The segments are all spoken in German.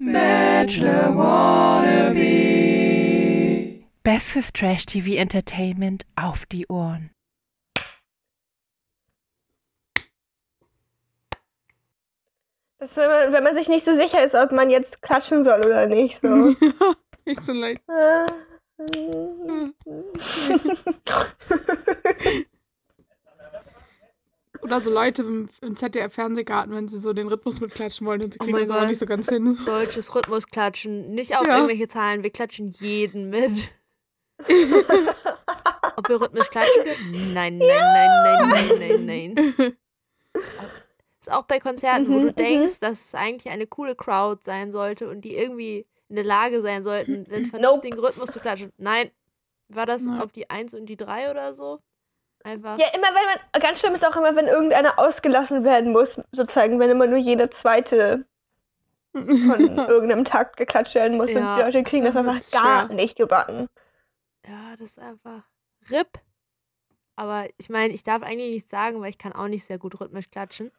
Bachelor Wannabe. Bestes Trash-TV-Entertainment auf die Ohren. Das ist, wenn, man, wenn man sich nicht so sicher ist, ob man jetzt klatschen soll oder nicht. So. Nicht so leicht. Oder so Leute im, im ZDF-Fernsehgarten, wenn sie so den Rhythmus mitklatschen wollen und sie Oh kriegen mein das aber nicht so ganz hin. Deutsches Rhythmusklatschen. Nicht auf Ja. irgendwelche Zahlen. Wir klatschen jeden mit. Ob wir rhythmisch klatschen können? Nein, nein, nein, nein, nein, nein, nein. Ist auch bei Konzerten, wo Mhm, du mhm. denkst, dass es eigentlich eine coole Crowd sein sollte und die irgendwie in der Lage sein sollten, den vernünftigen Rhythmus zu klatschen. Nein. War das Nein. auf die 1 und die 3 oder so? Einfach. Ja, immer wenn man, ganz schlimm ist auch immer, wenn irgendeiner ausgelassen werden muss, sozusagen, wenn immer nur jeder zweite von irgendeinem Takt geklatscht werden muss Ja. und die Leute kriegen das einfach gar schwer. nicht gebacken. Ja, das ist einfach RIP. Aber ich meine, ich darf eigentlich nichts sagen, weil ich kann auch nicht sehr gut rhythmisch klatschen.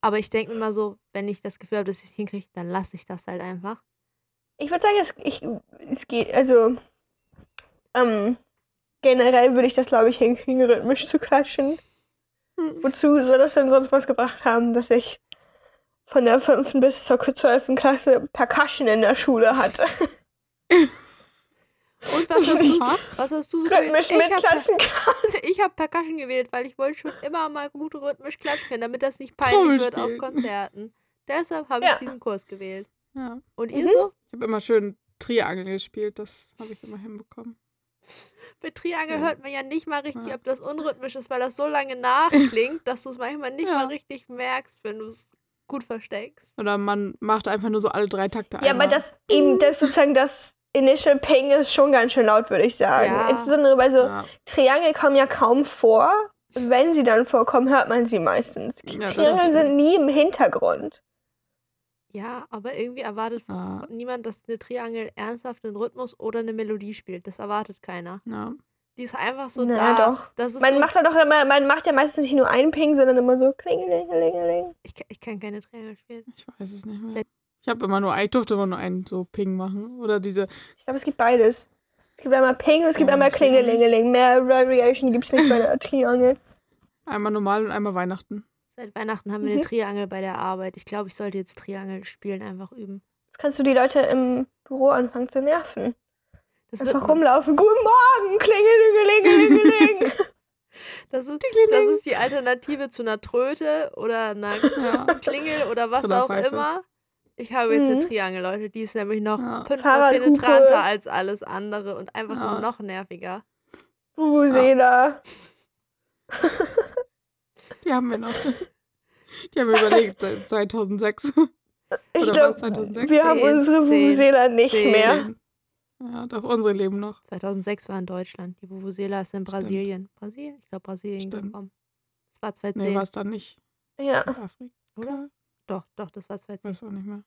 Aber ich denke mir mal so, wenn ich das Gefühl habe, dass ich es hinkriege, dann lasse ich das halt einfach. Ich würde sagen, es, ich, es geht, also, ähm, generell würde ich das, glaube ich, hinkriegen, rhythmisch zu klatschen. Hm. Wozu soll das denn sonst was gebracht haben, dass ich von der fünften bis zur zwölften Klasse Percussion in der Schule hatte? Und was hast du, was hast du so gewählt? rhythmisch Ich habe mitklatschen kann. ich hab Percussion gewählt, weil ich wollte schon immer mal gut rhythmisch klatschen können, damit das nicht peinlich wird auf. Konzerten. Deshalb habe Ja. ich diesen Kurs gewählt. Ja. Und ihr Mhm. so? Ich habe immer schön Triangel gespielt, das habe ich immer hinbekommen. Bei Triangel Ja. hört man ja nicht mal richtig, Ja. ob das unrhythmisch ist, weil das so lange nachklingt, dass du es manchmal nicht Ja. mal richtig merkst, wenn du es gut versteckst. Oder man macht einfach nur so alle drei Takte Ja, einmal. aber das eben, das sozusagen das Initial Ping ist schon ganz schön laut, würde ich sagen. Ja. Insbesondere bei so ja. Triangel kommen ja kaum vor. Wenn sie dann vorkommen, hört man sie meistens. Ja, Triangel sind nie im Hintergrund. Ja, aber irgendwie erwartet Ja. niemand, dass eine Triangel ernsthaft einen Rhythmus oder eine Melodie spielt. Das erwartet keiner. Ja. Die ist einfach so Na da. doch. Das ist Man so, macht da doch immer, man macht ja meistens nicht nur einen Ping, sondern immer so klingelingelingeling. ich, kann- ich kann keine Triangel spielen. Ich weiß es nicht mehr. Ich habe immer nur, ich durfte immer nur einen so Ping machen. Oder diese, Ich glaube, es gibt beides. Es gibt einmal Ping und es gibt Ja, einmal klingelingeling. Mehr Variation gibt es nicht bei der Triangel. einmal normal und einmal Weihnachten. Seit Weihnachten haben wir Mhm. eine Triangel bei der Arbeit. Ich glaube, ich sollte jetzt Triangel spielen einfach üben. Jetzt kannst du die Leute im Büro anfangen zu nerven. Das, wird, Einfach rumlaufen. Guten Morgen, klingelingelingeling. das, ist, das ist die Alternative zu einer Tröte oder einer Ja. Klingel oder was auch Pfeife. immer. Ich habe jetzt eine Mhm. Triangel, Leute. Die ist nämlich noch Ja. penetranter als alles andere und einfach Ja. nur noch nerviger. Vuvuzela. Die haben wir noch. Die haben wir überlegt seit 2006. Ich Oder glaube, was, 2006? wir haben Zehn, unsere zehn, Vuvuzela nicht zehn. mehr. Ja, doch unsere leben noch. 2006 war in Deutschland. Die Vuvuzela ist in Brasilien. Brasilien? Ich glaube, Brasilien Stimmt. gekommen. Das war 2010, Nee, war es dann nicht. Ja. Südafrika? oder? Doch, doch, das war 2010. Weiß auch nicht mehr.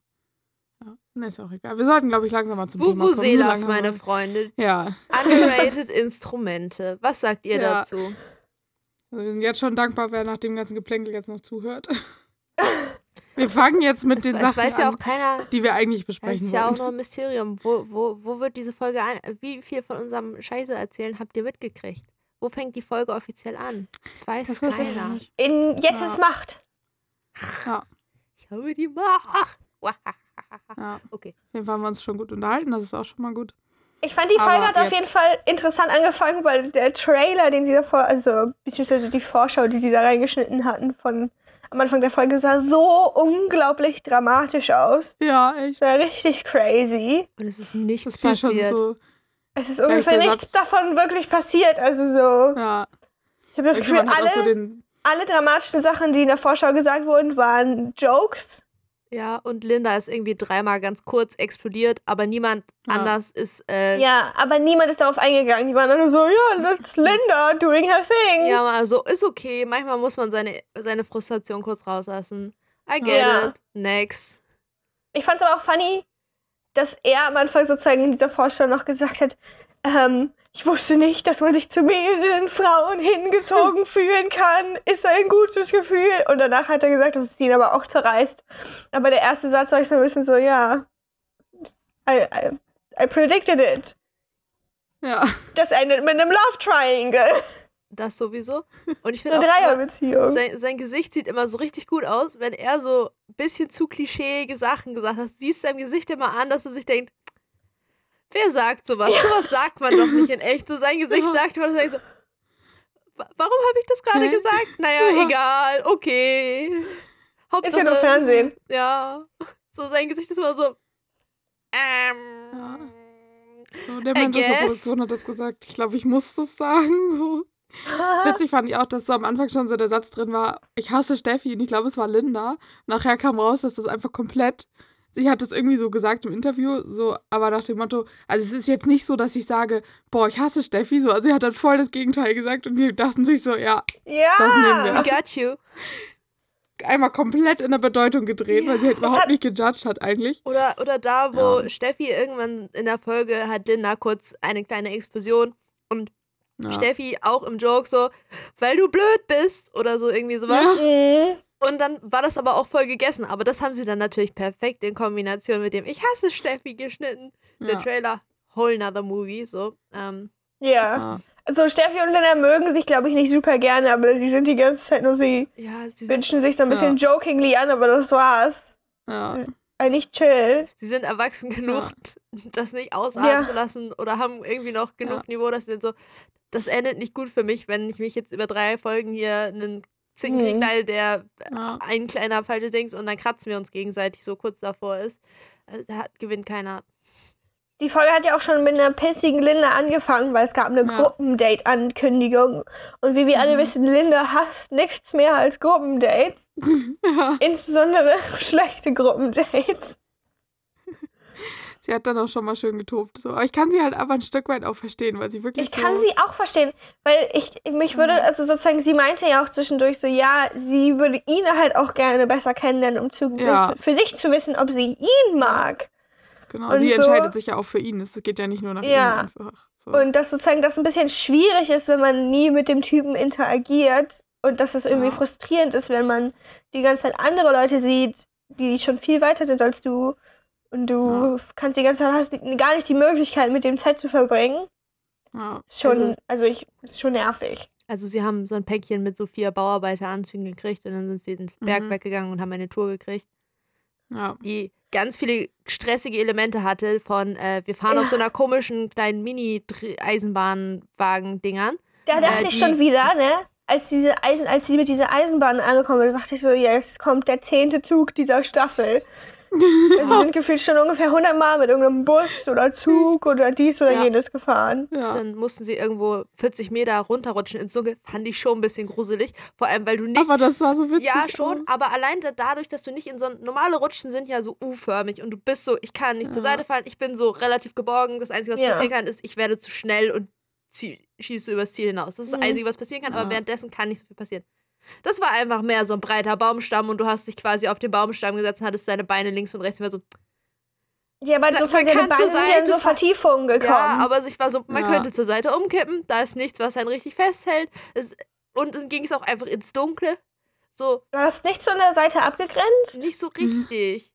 Ja, nee, ist auch egal. Wir sollten, glaube ich, langsam mal zum Thema kommen. Vuvuzelas, meine Freunde. Ja, Underrated Instrumente. Was sagt ihr Ja. dazu? Also wir sind jetzt schon dankbar, wer nach dem ganzen Geplänkel jetzt noch zuhört. Wir fangen jetzt mit Es, den es Sachen weiß ja an, auch keiner. die wir eigentlich Das besprechen ist ja auch wollen. noch ein Mysterium. Wo, wo, wo wird diese Folge an? Wie viel von unserem Scheiße erzählen habt ihr mitgekriegt? Wo fängt die Folge offiziell an? Das weiß Das keiner. In Jettes Ja. Macht. Ja, Ich habe die Macht. ja. Auf Okay. jeden Fall haben wir uns schon gut unterhalten. Das ist auch schon mal gut. Ich fand die Folge Aber hat auf jeden Fall interessant angefangen, weil der Trailer, den sie davor, also beziehungsweise die Vorschau, die sie da reingeschnitten hatten von am Anfang der Folge, sah so unglaublich dramatisch aus. Ja, echt. Das war richtig crazy. Und es ist nichts Das fiel schon passiert. so. Es ist ungefähr nichts Satz. davon wirklich passiert. Also so, Ja, ich habe das Gefühl, so alle, den. alle dramatischen Sachen, die in der Vorschau gesagt wurden, waren Jokes. Ja, und Linda ist irgendwie dreimal ganz kurz explodiert, aber niemand Ja. anders ist. Äh, Ja, aber niemand ist darauf eingegangen. Die waren dann nur so, ja, that's Linda doing her thing. Ja, also ist okay. Manchmal muss man seine, seine Frustration kurz rauslassen. I get Ja. it. Next. Ich fand es aber auch funny, dass er am Anfang sozusagen in dieser Vorstellung noch gesagt hat, ähm, ich wusste nicht, dass man sich zu mehreren Frauen hingezogen fühlen kann. Ist ein gutes Gefühl. Und danach hat er gesagt, dass es ihn aber auch zerreißt. Aber der erste Satz war ich so ein bisschen so, ja, I, I, I predicted it. Ja. Das endet mit einem Love Triangle. Das sowieso. Und ich finde Eine Dreierbeziehung. sein, sein Gesicht sieht immer so richtig gut aus, wenn er so ein bisschen zu klischeeige Sachen gesagt hat. Du siehst seinem Gesicht immer an, dass er sich denkt, wer sagt sowas? Sowas sagt man doch nicht in echt. So sein Gesicht Ja. sagt er so, "Wa- warum habe ich das gerade gesagt? Naja, Ja. egal, okay. Hauptsache, nur Fernsehen. Ja. So sein Gesicht ist immer so, ähm. Ja. So, der Mensch aus der. Produktion hat das gesagt. Ich glaube, ich muss das sagen. So. Witzig fand ich auch, dass so am Anfang schon so der Satz drin war, ich hasse Steffi und ich glaube, es war Linda. Nachher kam raus, dass das einfach komplett, sie hat das irgendwie so gesagt im Interview, so, aber nach dem Motto, also es ist jetzt nicht so, dass ich sage, boah, ich hasse Steffi, so, also sie hat dann voll das Gegenteil gesagt und die dachten sich so, ja, ja. Das nehmen wir. Got you. einmal komplett in der Bedeutung gedreht, weil sie halt überhaupt hat- nicht gejudged hat eigentlich. Oder, oder da, wo Ja. Steffi irgendwann in der Folge hat Linda kurz eine kleine Explosion und Ja. Steffi auch im Joke so, weil du blöd bist oder so irgendwie sowas. Ja. Und dann war das aber auch voll gegessen. Aber das haben sie dann natürlich perfekt in Kombination mit dem Ich hasse Steffi geschnitten. Der Ja. Trailer, whole nother movie, so. Ähm, Ja. Ja. Also Steffi und Linda mögen sich, glaube ich, nicht super gerne, aber sie sind die ganze Zeit nur, sie ja, sie sind, wünschen sich so ein bisschen jokingly an, aber das war's. Ja. Eigentlich chill. sie sind erwachsen genug, das nicht ausatmen Ja. zu lassen oder haben irgendwie noch genug Ja. Niveau, dass sie sind so, das endet nicht gut für mich, wenn ich mich jetzt über drei Folgen hier einen Zickenkrieg Mhm. der Ja. ein kleiner falsche Dings und dann kratzen wir uns gegenseitig so kurz davor ist. Also, da hat, gewinnt keiner. Die Folge hat ja auch schon mit einer pissigen Linda angefangen, weil es gab eine Ja. Gruppendate-Ankündigung. Und wie wir alle Mhm. wissen, Linda hasst nichts mehr als Gruppendates. ja. Insbesondere schlechte Gruppendates. Sie hat dann auch schon mal schön getobt. So. Aber ich kann sie halt aber ein Stück weit auch verstehen, weil sie wirklich Ich so. kann sie auch verstehen, weil ich mich würde, Mhm. also sozusagen, sie meinte ja auch zwischendurch so, ja, sie würde ihn halt auch gerne besser kennenlernen, um zu Ja. wissen, für sich zu wissen, ob sie ihn mag. Genau, Und sie so- entscheidet sich ja auch für ihn. Es geht ja nicht nur nach Ja. ihm einfach. So. Und dass sozusagen das ein bisschen schwierig ist, wenn man nie mit dem Typen interagiert und dass es irgendwie Ja. frustrierend ist, wenn man die ganze Zeit andere Leute sieht, die schon viel weiter sind als du und du kannst die ganze Zeit hast gar nicht die Möglichkeit, mit dem Zeit zu verbringen. ja. Ist schon, Also- also ich, ist schon nervig. Also sie haben so ein Päckchen mit so vier Bauarbeiteranzügen gekriegt und dann sind sie ins Berg Mhm. weggegangen und haben eine Tour gekriegt, ja. die ganz viele stressige Elemente hatte von äh, wir fahren auf Ja. so einer komischen kleinen Mini-Eisenbahnwagen-Dingern. Da Äh, dachte ich die- schon wieder, ne? Als diese Eisen, als sie mit dieser Eisenbahn angekommen sind, dachte ich so, jetzt kommt der zehnte Zug dieser Staffel. Wir sind gefühlt schon ungefähr 100 Mal mit irgendeinem Bus oder Zug oder dies oder Ja. jenes gefahren. ja. Dann mussten sie irgendwo 40 Meter runterrutschen ins Dunkel. Fand ich schon ein bisschen gruselig. Vor allem, weil du nicht Aber das sah so witzig Ja, schon, aus. aber allein da, dadurch, dass du nicht in so normale Rutschen sind ja so U-förmig und du bist so, ich kann nicht zur Ja. Seite fallen, ich bin so relativ geborgen. Das Einzige, was Ja. passieren kann, ist, ich werde zu schnell und zieh, schieße übers Ziel hinaus. Das ist das Mhm. Einzige, was passieren kann, Ja. aber währenddessen kann nicht so viel passieren. Das war einfach mehr so ein breiter Baumstamm und du hast dich quasi auf den Baumstamm gesetzt und hattest deine Beine links und rechts. War so, Ja, aber Da- sozusagen man deine kann zur Beine sind ja in Seite so. Vertiefungen gekommen. ja, aber ich war so, man Ja. könnte zur Seite umkippen, da ist nichts, was einen richtig festhält. Es, und dann ging es auch einfach ins Dunkle. So, War das nicht so an der Seite abgegrenzt? nicht so richtig.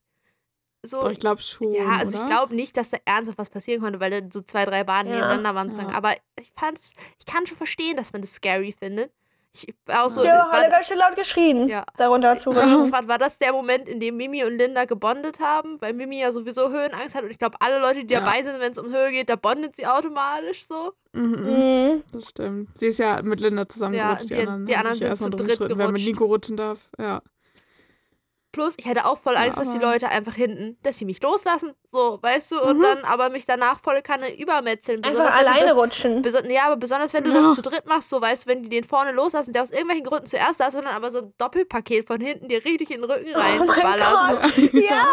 So, Doch, ich glaube schon. Ja, also ich oder? glaube nicht, dass da ernsthaft was passieren konnte, weil da so zwei, drei Bahnen Ja. nebeneinander waren. Ja. Aber ich fand's, ich kann schon verstehen, dass man das scary findet. Ich war auch so, Ja, alle war, ganz schön laut geschrien. Ja. Darunter zu. gefragt, war das der Moment, in dem Mimi und Linda gebondet haben? Weil Mimi ja sowieso Höhenangst hat und ich glaube, alle Leute, die Ja. dabei sind, wenn es um Höhe geht, da bondet sie automatisch so. Mhm, mhm. Das stimmt. Sie ist ja mit Linda zusammengerutscht. Ja, die, die- anderen, die anderen sind zu dritt gestritten, wer mit gerutscht. Nico rutschen darf. Ja. Plus, ich hätte auch voll Ja, Angst, dass die Leute einfach hinten, dass sie mich loslassen, so, weißt du, und Mhm. dann aber mich danach volle Kanne übermetzeln. Einfach besonders alleine das- rutschen. Ja, aber besonders wenn du Ja. das zu dritt machst, so weißt du, wenn die den vorne loslassen, der aus irgendwelchen Gründen zuerst da ist, sondern aber so ein Doppelpaket von hinten dir richtig in den Rücken Oh mein reinballert. Gott. Ja.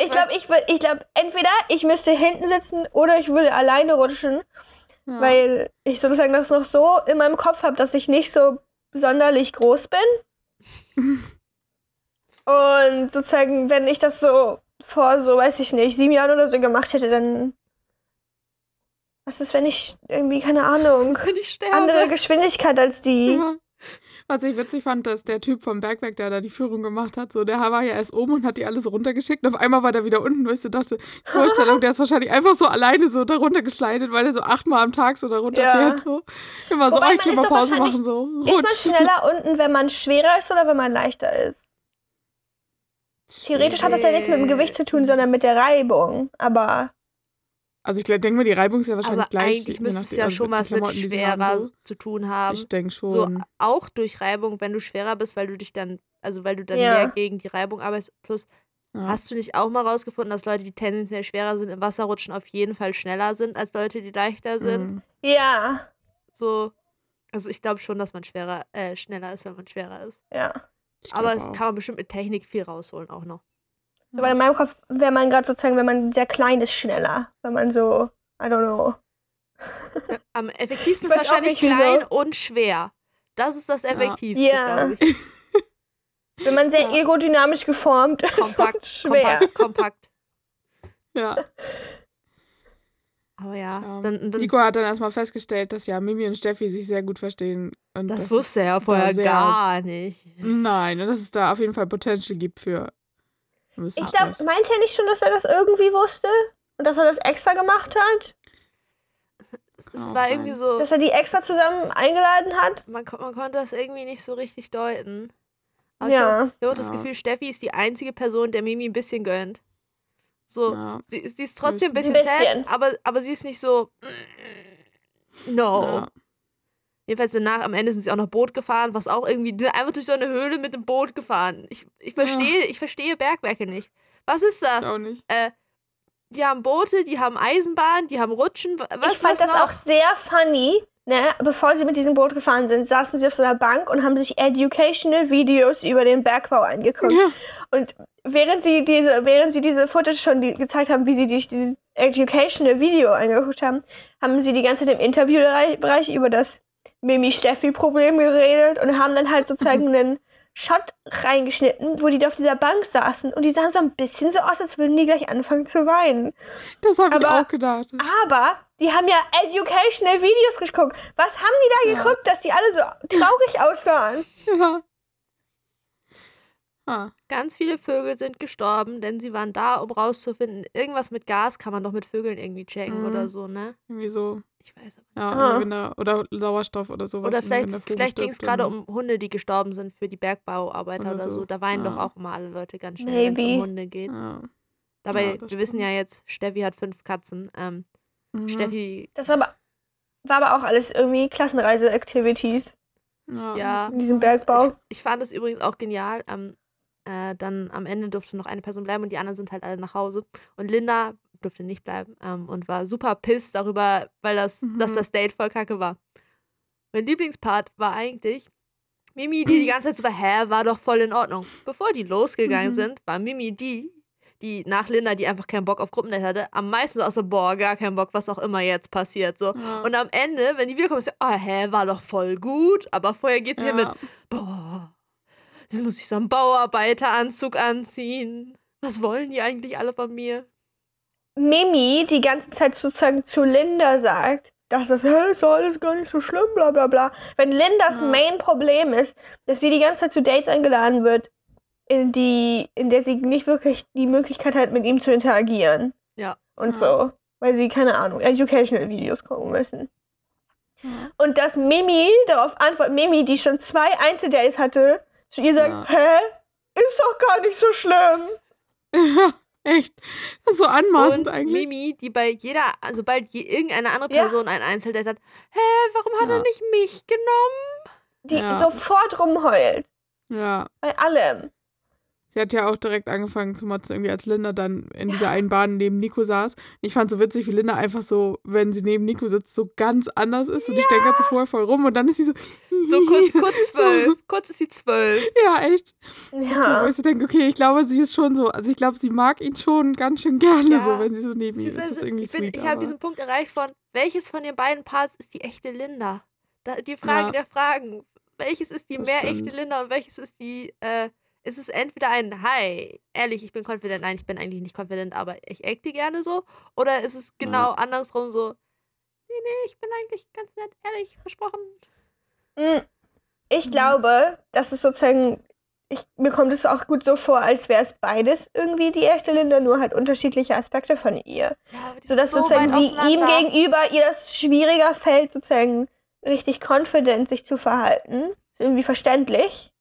Ich glaube, ich, ich glaube, entweder ich müsste hinten sitzen oder ich würde alleine rutschen, Ja. weil ich sozusagen das noch so in meinem Kopf habe, dass ich nicht so sonderlich groß bin. Und sozusagen, wenn ich das so vor so, weiß ich nicht, sieben Jahren oder so gemacht hätte, dann. Was ist, wenn ich irgendwie, keine Ahnung, andere Geschwindigkeit als die. Ja. Was ich witzig fand, dass der Typ vom Bergwerk, der da die Führung gemacht hat, so, der war ja erst oben und hat die alle so runtergeschickt. Und auf einmal war der wieder unten, weil ich so dachte, Vorstellung, der ist wahrscheinlich einfach so alleine so da runtergeslidet, weil er so achtmal am Tag so da runterfährt. Ja. So. Immer so, Wobei, oh, ich ist mal Pause machen, so. Ist man Rutsch. schneller unten, wenn man schwerer ist oder wenn man leichter ist? Theoretisch hat das ja nichts mit dem Gewicht zu tun, sondern mit der Reibung. Aber Also ich denke mal, die Reibung ist ja wahrscheinlich Aber gleich. eigentlich müsste es ja also schon was mit schwerer so. zu tun haben. Ich denke schon. So auch durch Reibung, wenn du schwerer bist, weil du dich dann, also weil du dann Ja. mehr gegen die Reibung arbeitest. Plus, ja. hast du nicht auch mal rausgefunden, dass Leute, die tendenziell schwerer sind, im Wasserrutschen auf jeden Fall schneller sind als Leute, die leichter sind? Mhm. ja, So, also ich glaube schon, dass man schwerer, äh, schneller ist, wenn man schwerer ist. ja. Aber es kann man bestimmt mit Technik viel rausholen auch noch. So, weil in meinem Kopf wäre man gerade sozusagen, wenn man sehr klein ist, schneller. Wenn man so, I don't know. Am effektivsten ist wahrscheinlich klein und schwer. Das ist das effektivste, Ja. glaube ich. Wenn man sehr Ja. aerodynamisch geformt ist Kompakt, schwer. kompakt, kompakt. Ja. Aber ja, Tja. dann, dann, Nico hat dann erstmal festgestellt, dass ja Mimi und Steffi sich sehr gut verstehen. Und das dass wusste er ja vorher gar nicht. Nein, und dass es da auf jeden Fall Potential gibt für. Ich glaube, meint er nicht schon, dass er das irgendwie wusste? Und dass er das extra gemacht hat? Es war sein. irgendwie so, Dass er die extra zusammen eingeladen hat? man, man konnte das irgendwie nicht so richtig deuten. Aber ich Ja. habe hab das Ja. Gefühl, Steffi ist die einzige Person, der Mimi ein bisschen gönnt. So, Ja. sie, ist- sie ist trotzdem ein Bisschen. bisschen Ein bisschen. sad, aber, aber sie ist nicht so. No. Ja. Jedenfalls danach, am Ende sind sie auch noch Boot gefahren, was auch irgendwie die sind einfach durch so eine Höhle mit dem Boot gefahren. Ich, ich verstehe, ich verstehe Bergwerke nicht. Was ist Ich das? auch nicht. Äh, die haben Boote, die haben Eisenbahn, die haben Rutschen. wa- Was, ich fand was das noch? auch sehr funny. Ne? Bevor sie mit diesem Boot gefahren sind, saßen sie auf so einer Bank und haben sich educational Videos über den Bergbau angeguckt. Ja. Und während sie diese, während sie diese Footage schon die, gezeigt haben, wie sie sich dieses educational Video angeguckt haben, haben sie die ganze Zeit im Interviewbereich über das Mimi-Steffi-Problem geredet und haben dann halt sozusagen einen Shot reingeschnitten, wo die da auf dieser Bank saßen und die sahen so ein bisschen so aus, als würden die gleich anfangen zu weinen. Das habe ich Aber- auch gedacht. Aber die haben ja educational Videos geguckt. Was haben die da Ja. geguckt, dass die alle so traurig aussahen? Ja. Ah, Ganz viele Vögel sind gestorben, denn sie waren da, um rauszufinden, irgendwas mit Gas kann man doch mit Vögeln irgendwie checken Mhm. oder so, ne? irgendwie so. Ich weiß aber nicht. Ja, Ah. oder Sauerstoff oder sowas. Oder vielleicht, vielleicht ging es gerade dann- um Hunde, die gestorben sind für die Bergbauarbeiter Oder oder, so. so, Da weinen doch ja. auch immer alle Leute ganz schnell, wenn es um Hunde geht. Ja. Dabei, wir wissen stimmt. ja jetzt, Steffi hat fünf Katzen. Ähm, Mhm. Steffi, Das war aber, war aber auch alles irgendwie Klassenreise-Activities Ja. Ja. in diesem Bergbau. ich fand es übrigens auch genial. Ähm, äh, dann am Ende durfte noch eine Person bleiben und die anderen sind halt alle nach Hause. Und Linda durfte nicht bleiben ähm, und war super pissed darüber, weil das, dass Mhm. das Date voll kacke war. Mein Lieblingspart war eigentlich Mimi, die die ganze Zeit so war, hä, war doch voll in Ordnung. Bevor die losgegangen Mhm. sind, war Mimi die, die nach Linda, die einfach keinen Bock auf Gruppendate hatte, am meisten so aus so, boah, gar keinen Bock, was auch immer jetzt passiert. So. Ja. Und am Ende, wenn die wiederkommen, ist sie, oh, hä, war doch voll gut. Aber vorher geht sie hier mit, ja. boah, sie muss sich so einen Bauarbeiteranzug anziehen. Was wollen die eigentlich alle von mir? Mimi die ganze Zeit sozusagen zu Linda sagt, dass das hä, ist doch alles gar nicht so schlimm, bla bla bla. Wenn Lindas Ja. Main-Problem ist, dass sie die ganze Zeit zu Dates eingeladen wird, in, die, in der sie nicht wirklich die Möglichkeit hat, mit ihm zu interagieren. Ja. Und Ja. so. Weil sie, keine Ahnung, educational Videos gucken müssen. Ja. Und dass Mimi darauf antwortet, Mimi, die schon zwei Einzeldates hatte, zu ihr sagt, Ja. hä? Ist doch gar nicht so schlimm. Ja, echt. Das ist so anmaßend Und eigentlich. Mimi, die bei jeder, also sobald je, irgendeine andere Ja. Person ein Einzeldate hat, hä, warum hat Ja. er nicht mich genommen? Die Ja. sofort rumheult. Ja. Bei allem. Sie hat ja auch direkt angefangen zu motzen, irgendwie als Linda dann in dieser einen Bahn neben Nico saß. Und ich fand so witzig, wie Linda einfach so, wenn sie neben Nico sitzt, so ganz anders ist. Und ich denke halt so vorher voll rum und dann ist sie so. So kurz, kurz zwölf. Kurz ist sie zwölf. Ja, echt. So, wo Ja. ich so denke, okay, ich glaube, sie ist schon so, also ich glaube, sie mag ihn schon ganz schön gerne Ja. so, wenn sie so neben ihm ist. Das ist irgendwie ich bin, sweet. ich habe diesen Punkt erreicht von, welches von den beiden Parts ist die echte Linda? Da, die Frage Ja. der Fragen. Welches ist die Das mehr stimmt. echte Linda und welches ist die, äh, ist es entweder ein Hi, ehrlich, ich bin confident, nein, ich bin eigentlich nicht confident, aber ich acte gerne so? Oder ist es genau andersrum so, nee, nee, ich bin eigentlich ganz nett, ehrlich, versprochen. Mm. Ich Mhm. glaube, dass es sozusagen, ich, mir kommt es auch gut so vor, als wäre es beides irgendwie die echte Linda, nur halt unterschiedliche Aspekte von ihr. Ja, Sodass so sozusagen sie ihm gegenüber ihr das schwieriger fällt, sozusagen richtig confident sich zu verhalten. Ist irgendwie verständlich.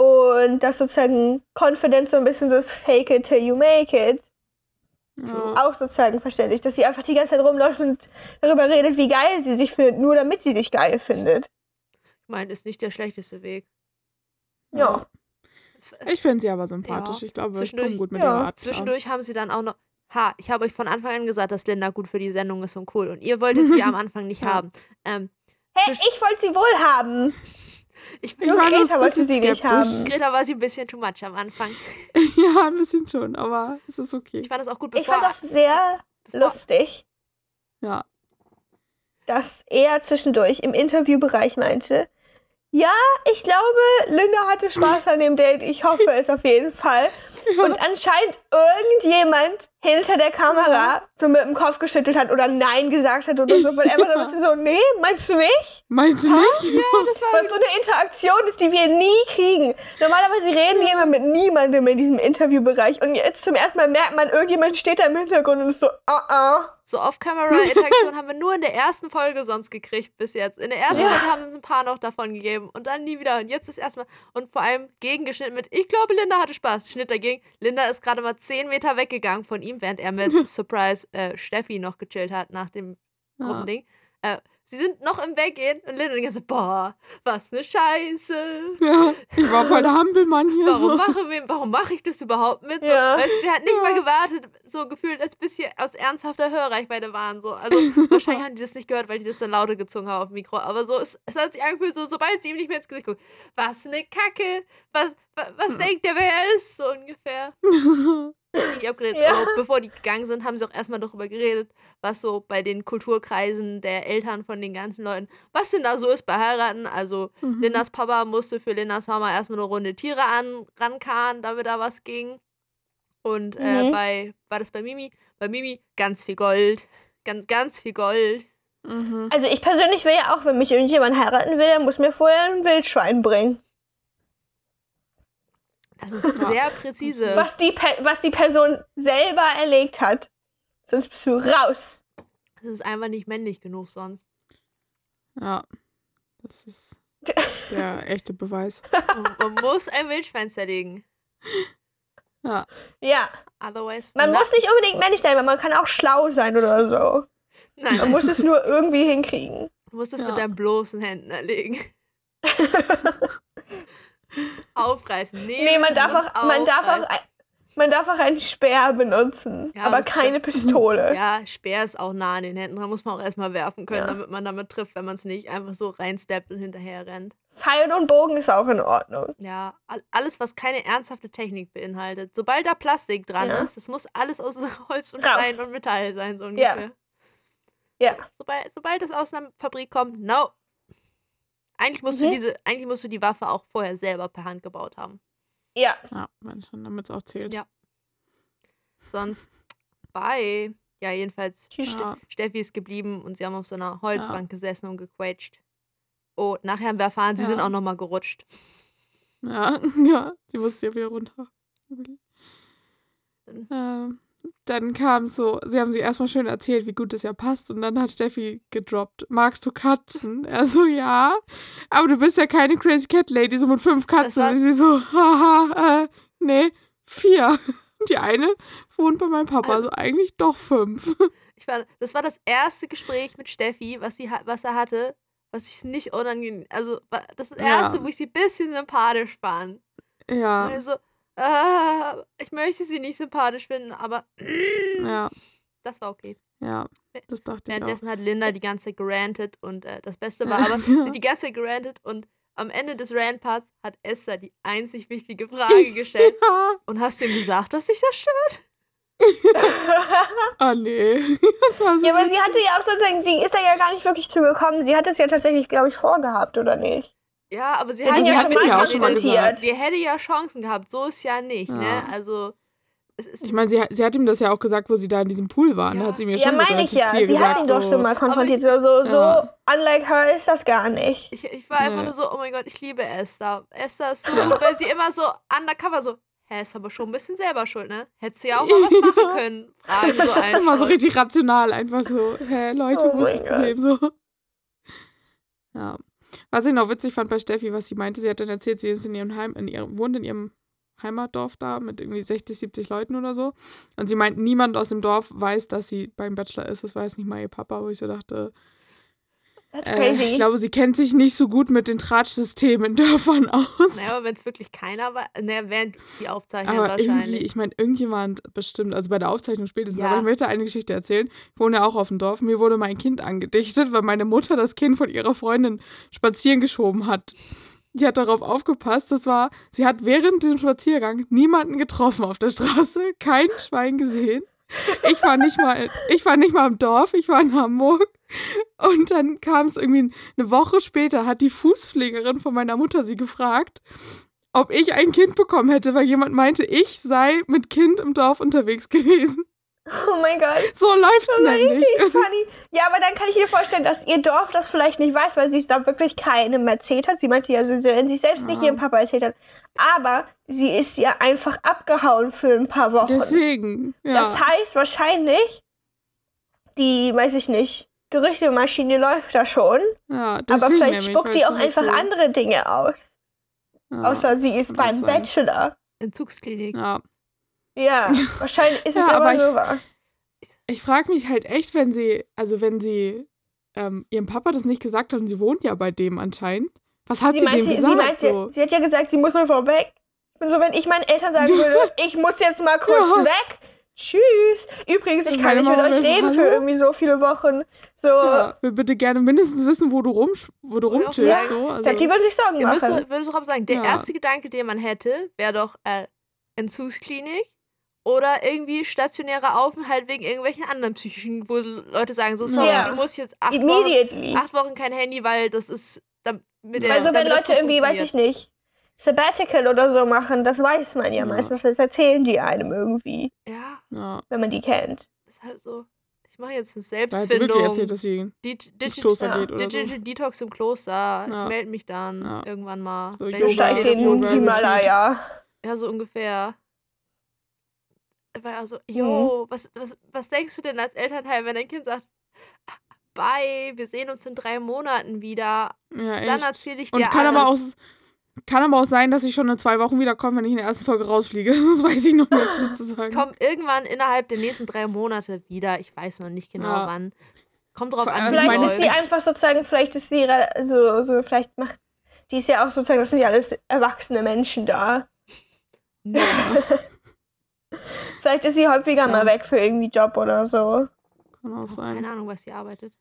Und dass sozusagen Confidence so ein bisschen so ist fake it till you make it. Ja. Auch sozusagen verständlich, dass sie einfach die ganze Zeit rumläuft und darüber redet, wie geil sie sich findet, nur damit sie sich geil findet. Ich meine, ist nicht der schlechteste Weg. Ja. Ich finde sie aber sympathisch. Ja. Ich glaube, ich komme gut mit ja, ihrer Art. Zwischendurch haben sie dann auch noch. Ha, ich habe euch von Anfang an gesagt, dass Linda gut für die Sendung ist und cool. Und ihr wolltet sie am Anfang nicht Ja. haben. Ähm, Hey, ich wollte sie wohl haben. ich Ich Nur Greta ein wollte bisschen sie nicht skeptisch. haben. Greta war sie ein bisschen too much am Anfang. Ja, ein bisschen schon, aber es ist okay. Ich fand das auch gut, Ich bevor. fand das sehr bevor lustig, Ja. dass er zwischendurch im Interviewbereich meinte, ja, ich glaube, Linda hatte Spaß an dem Date. Ich hoffe es auf jeden Fall. Und anscheinend irgendjemand hinter der Kamera so mit dem Kopf geschüttelt hat oder Nein gesagt hat oder so, weil er war so ein bisschen so, nee, meinst du nicht? Meinst du nicht? Weil so eine Interaktion ist, die wir nie kriegen. Normalerweise reden die immer mit niemandem in diesem Interviewbereich und jetzt zum ersten Mal merkt man, irgendjemand steht da im Hintergrund und ist so, ah, ah. So Off-Camera-Interaktion haben wir nur in der ersten Folge sonst gekriegt bis jetzt. In der ersten Ja. Folge haben sie uns ein paar noch davon gegeben und dann nie wieder. Und jetzt ist erstmal und vor allem gegengeschnitten mit, ich glaube, Linda hatte Spaß. Schnitt dagegen. Linda ist gerade mal 10 Meter weggegangen von ihm, während er mit Surprise äh, Steffi noch gechillt hat nach dem Ja. Gruppending. Äh, sie sind noch im Weggehen und Linda die ganze Zeit, boah, was ne Scheiße. Ja, ich war voll der Hampelmann hier. Warum so. machen wir, warum mache ich das überhaupt mit? So, Ja. weißt, du, sie hat nicht mal Ja. gewartet, so gefühlt, als bis sie aus ernsthafter Hörreichweite waren. So. Also wahrscheinlich haben die das nicht gehört, weil die das dann lauter gezogen haben auf dem Mikro. Aber so, es, es hat sich angefühlt, so, sobald sie ihm nicht mehr ins Gesicht guckt, was ne Kacke, was, was, was denkt der, wer er ist, so ungefähr. Die abgeredet. Ja. Oh, bevor die gegangen sind, haben sie auch erstmal darüber geredet, was so bei den Kulturkreisen der Eltern von den ganzen Leuten, was denn da so ist bei Heiraten. Also Mhm. Lindas Papa musste für Lindas Mama erstmal eine Runde Tiere an, rankarren, damit da was ging. Und äh, Mhm. bei, war das bei Mimi? Bei Mimi ganz viel Gold. Ganz, ganz viel Gold. Mhm. Also ich persönlich will ja auch, wenn mich irgendjemand heiraten will, der muss mir vorher ein Wildschwein bringen. Das ist sehr präzise. Was die, Pe was die Person selber erlegt hat. Sonst bist du raus. Das ist einfach nicht männlich genug sonst. Ja, das ist der echte Beweis. Man, man muss ein Wildschwein zerlegen. Ja, Ja, Otherwise. man muss nicht unbedingt männlich sein, aber man kann auch schlau sein oder so. Nein, Man muss es nur irgendwie hinkriegen. du musst es Ja. mit deinen bloßen Händen erlegen. Aufreißen. Nehmen nee, man darf auch, man darf auch, man darf auch einen Speer benutzen, Ja, aber keine Pistole. Ja, Speer ist auch nah an den Händen. Da muss man auch erstmal werfen können, Ja. damit man damit trifft, wenn man es nicht einfach so reinsteppt und hinterher rennt. Pfeil und Bogen ist auch in Ordnung. Ja, all, alles, was keine ernsthafte Technik beinhaltet. Sobald da Plastik dran Ja. ist, das muss alles aus Holz und Raus. Stein und Metall sein, so Ja. ungefähr. Ja. Sobald, sobald es aus einer Fabrik kommt, no. Eigentlich musst Mhm. du diese, eigentlich musst du die Waffe auch vorher selber per Hand gebaut haben. Ja. ja, wenn schon, damit es auch zählt. Ja. Sonst, bye. Ja, jedenfalls. Ja. Steffi ist geblieben und sie haben auf so einer Holzbank gesessen und gequetscht. Oh, nachher haben wir erfahren, sie Ja. sind auch nochmal gerutscht. Ja, ja, die musste ja wieder runter. Ähm, dann kam so, sie haben sie erstmal schön erzählt, wie gut es ja passt, und dann hat Steffi gedroppt, magst du Katzen? Er so, ja, aber du bist ja keine Crazy Cat Lady, so mit fünf Katzen. Und sie so, haha, äh, nee, vier. Die eine wohnt bei meinem Papa, also eigentlich doch fünf. Ich war, das war das erste Gespräch mit Steffi, was, sie, was er hatte, was ich nicht unangenehm. Also, das das Ja. erste, wo ich sie ein bisschen sympathisch fand. Und Ja, er so, äh, ich möchte sie nicht sympathisch finden, aber ja, das war okay. ja, das dachte ich auch. Währenddessen hat Linda die ganze Zeit gerantet und äh, das Beste war aber, sie hat die ganze Zeit gerantet und am Ende des Rant-Parts hat Esther die einzig wichtige Frage gestellt. Ja. und hast du ihm gesagt, dass sich das stört? Oh nee, das war so ja, aber sie hatte ja auch sozusagen, sie ist da ja gar nicht wirklich zugekommen. Sie hat es ja tatsächlich, glaube ich, vorgehabt, oder nicht? Ja, aber sie, Sie hat ja ja schon ja auch schon mal gesagt. Sie hätte ja Chancen gehabt, so ist ja nicht, Ja. ne? Also es ist Ich meine, sie, hat- sie hat ihm das ja auch gesagt, wo sie da in diesem Pool waren. Ja. Da hat sie mir Ja, schon so meine ich ja. Sie gesagt, hat ihn doch so, schon mal konfrontiert. So, so, so Ja. unlike her ist das gar nicht. Ich, ich war einfach Nee. nur so, oh mein Gott, ich liebe Esther. Esther ist so weil sie immer so undercover so, hä, ist aber schon ein bisschen selber schuld, ne? Hättest du ja auch mal was machen können. Fragen so einfach. Immer so richtig rational, einfach so, hä, Leute, Oh wo ist das Problem? So. Ja. Was ich noch witzig fand bei Steffi, was sie meinte, sie hat dann erzählt, sie ist in ihrem Heim, in ihrem, wohnt in ihrem Heimatdorf da mit irgendwie 60, 70 Leuten oder so. Und sie meint, niemand aus dem Dorf weiß, dass sie beim Bachelor ist. Das weiß nicht mal ihr Papa, wo ich so dachte, That's äh, crazy. ich glaube, sie kennt sich nicht so gut mit den Tratschsystemen in Dörfern aus. Naja, aber wenn es wirklich keiner war, ne, während die Aufzeichnung Aber irgendwie, wahrscheinlich. ich meine, irgendjemand bestimmt, also bei der Aufzeichnung spätestens, Ja. aber ich möchte eine Geschichte erzählen. Ich wohne ja auch auf dem Dorf. Mir wurde mein Kind angedichtet, weil meine Mutter das Kind von ihrer Freundin spazieren geschoben hat. Die hat darauf aufgepasst. Das war, sie hat während dem Spaziergang niemanden getroffen auf der Straße, kein Schwein gesehen. Ich war nicht mal, ich war nicht mal im Dorf, ich war in Hamburg. Und dann kam es irgendwie eine Woche später, hat die Fußpflegerin von meiner Mutter sie gefragt, ob ich ein Kind bekommen hätte, weil jemand meinte, ich sei mit Kind im Dorf unterwegs gewesen. Oh mein Gott. So läuft's So nämlich. Funny. Ja, aber dann kann ich mir vorstellen, dass ihr Dorf das vielleicht nicht weiß, weil sie es da wirklich keinem erzählt hat. Sie meinte ja, so, wenn sie selbst nicht Ja. ihrem Papa erzählt hat. Aber sie ist ja einfach abgehauen für ein paar Wochen. Deswegen, Das ja. heißt wahrscheinlich, die, weiß ich nicht, Gerüchtemaschine läuft da schon. ja aber deswegen vielleicht nämlich, spuckt die auch einfach so, andere Dinge aus. Ja, Außer sie ist beim sein. Bachelor. Entzugsklinik. Ja. Ja, wahrscheinlich ist es Ja, aber ich- sowas. Ich frage mich halt echt, wenn sie, also wenn sie ähm, ihrem Papa das nicht gesagt hat und sie wohnt ja bei dem anscheinend. Was hat sie, Sie meinte, dem sie, gesagt? meinte so? sie hat ja gesagt, sie muss mal vorweg. Ich bin so, wenn ich meinen Eltern sagen würde, ich muss jetzt mal kurz Ja. weg. Tschüss. Übrigens, ich Und kann nicht mit euch reden für irgendwie so viele Wochen. So, Ja, will bitte gerne mindestens wissen, wo du, rum, wo du ich rumchillst. sagen. So. ich Also, die würden sich Sorgen müsst, machen. würdest doch aber sagen, der Ja. erste Gedanke, den man hätte, wäre doch äh, Entzugsklinik oder irgendwie stationärer Aufenthalt wegen irgendwelchen anderen psychischen, wo Leute sagen, so, sorry, Ja. du musst jetzt acht Wochen, Immediately. acht Wochen kein Handy, weil das ist mit der, also wenn das Leute irgendwie, weiß ich nicht, Sabbatical oder so machen, das weiß man ja, Ja. meistens. Das erzählen die einem irgendwie, Ja, ja. wenn man die kennt. ist halt so. Ich mache jetzt eine Selbstfindung. erzählt, dass sie Di- ins Digi- Kloster ja. geht oder so. Digital Detox im Kloster. Ja. Ich melde mich dann Ja. irgendwann mal. So wenn ich Yoga, das den. Himalaya. Ja, so ungefähr. War also, Mhm. jo, was, was, was denkst du denn als Elternteil, wenn dein Kind sagt, "Ah, bye, wir sehen uns in drei Monaten wieder, Ja, dann erzähle ich Und dir kann alles. aber, auch, kann aber auch sein, dass ich schon in zwei Wochen wiederkomme, wenn ich in der ersten Folge rausfliege. Das weiß ich noch nicht sozusagen. ich komme irgendwann innerhalb der nächsten drei Monate wieder. Ich weiß noch nicht genau Ja. wann. Kommt drauf an, Vielleicht ist sie einfach sozusagen, vielleicht ist sie so, so, vielleicht macht, die ist ja auch sozusagen, das sind ja alles erwachsene Menschen da. Nee. Vielleicht ist sie häufiger Tja. mal weg für irgendwie Job oder so. Kann auch sein. Keine Ahnung, was sie arbeitet.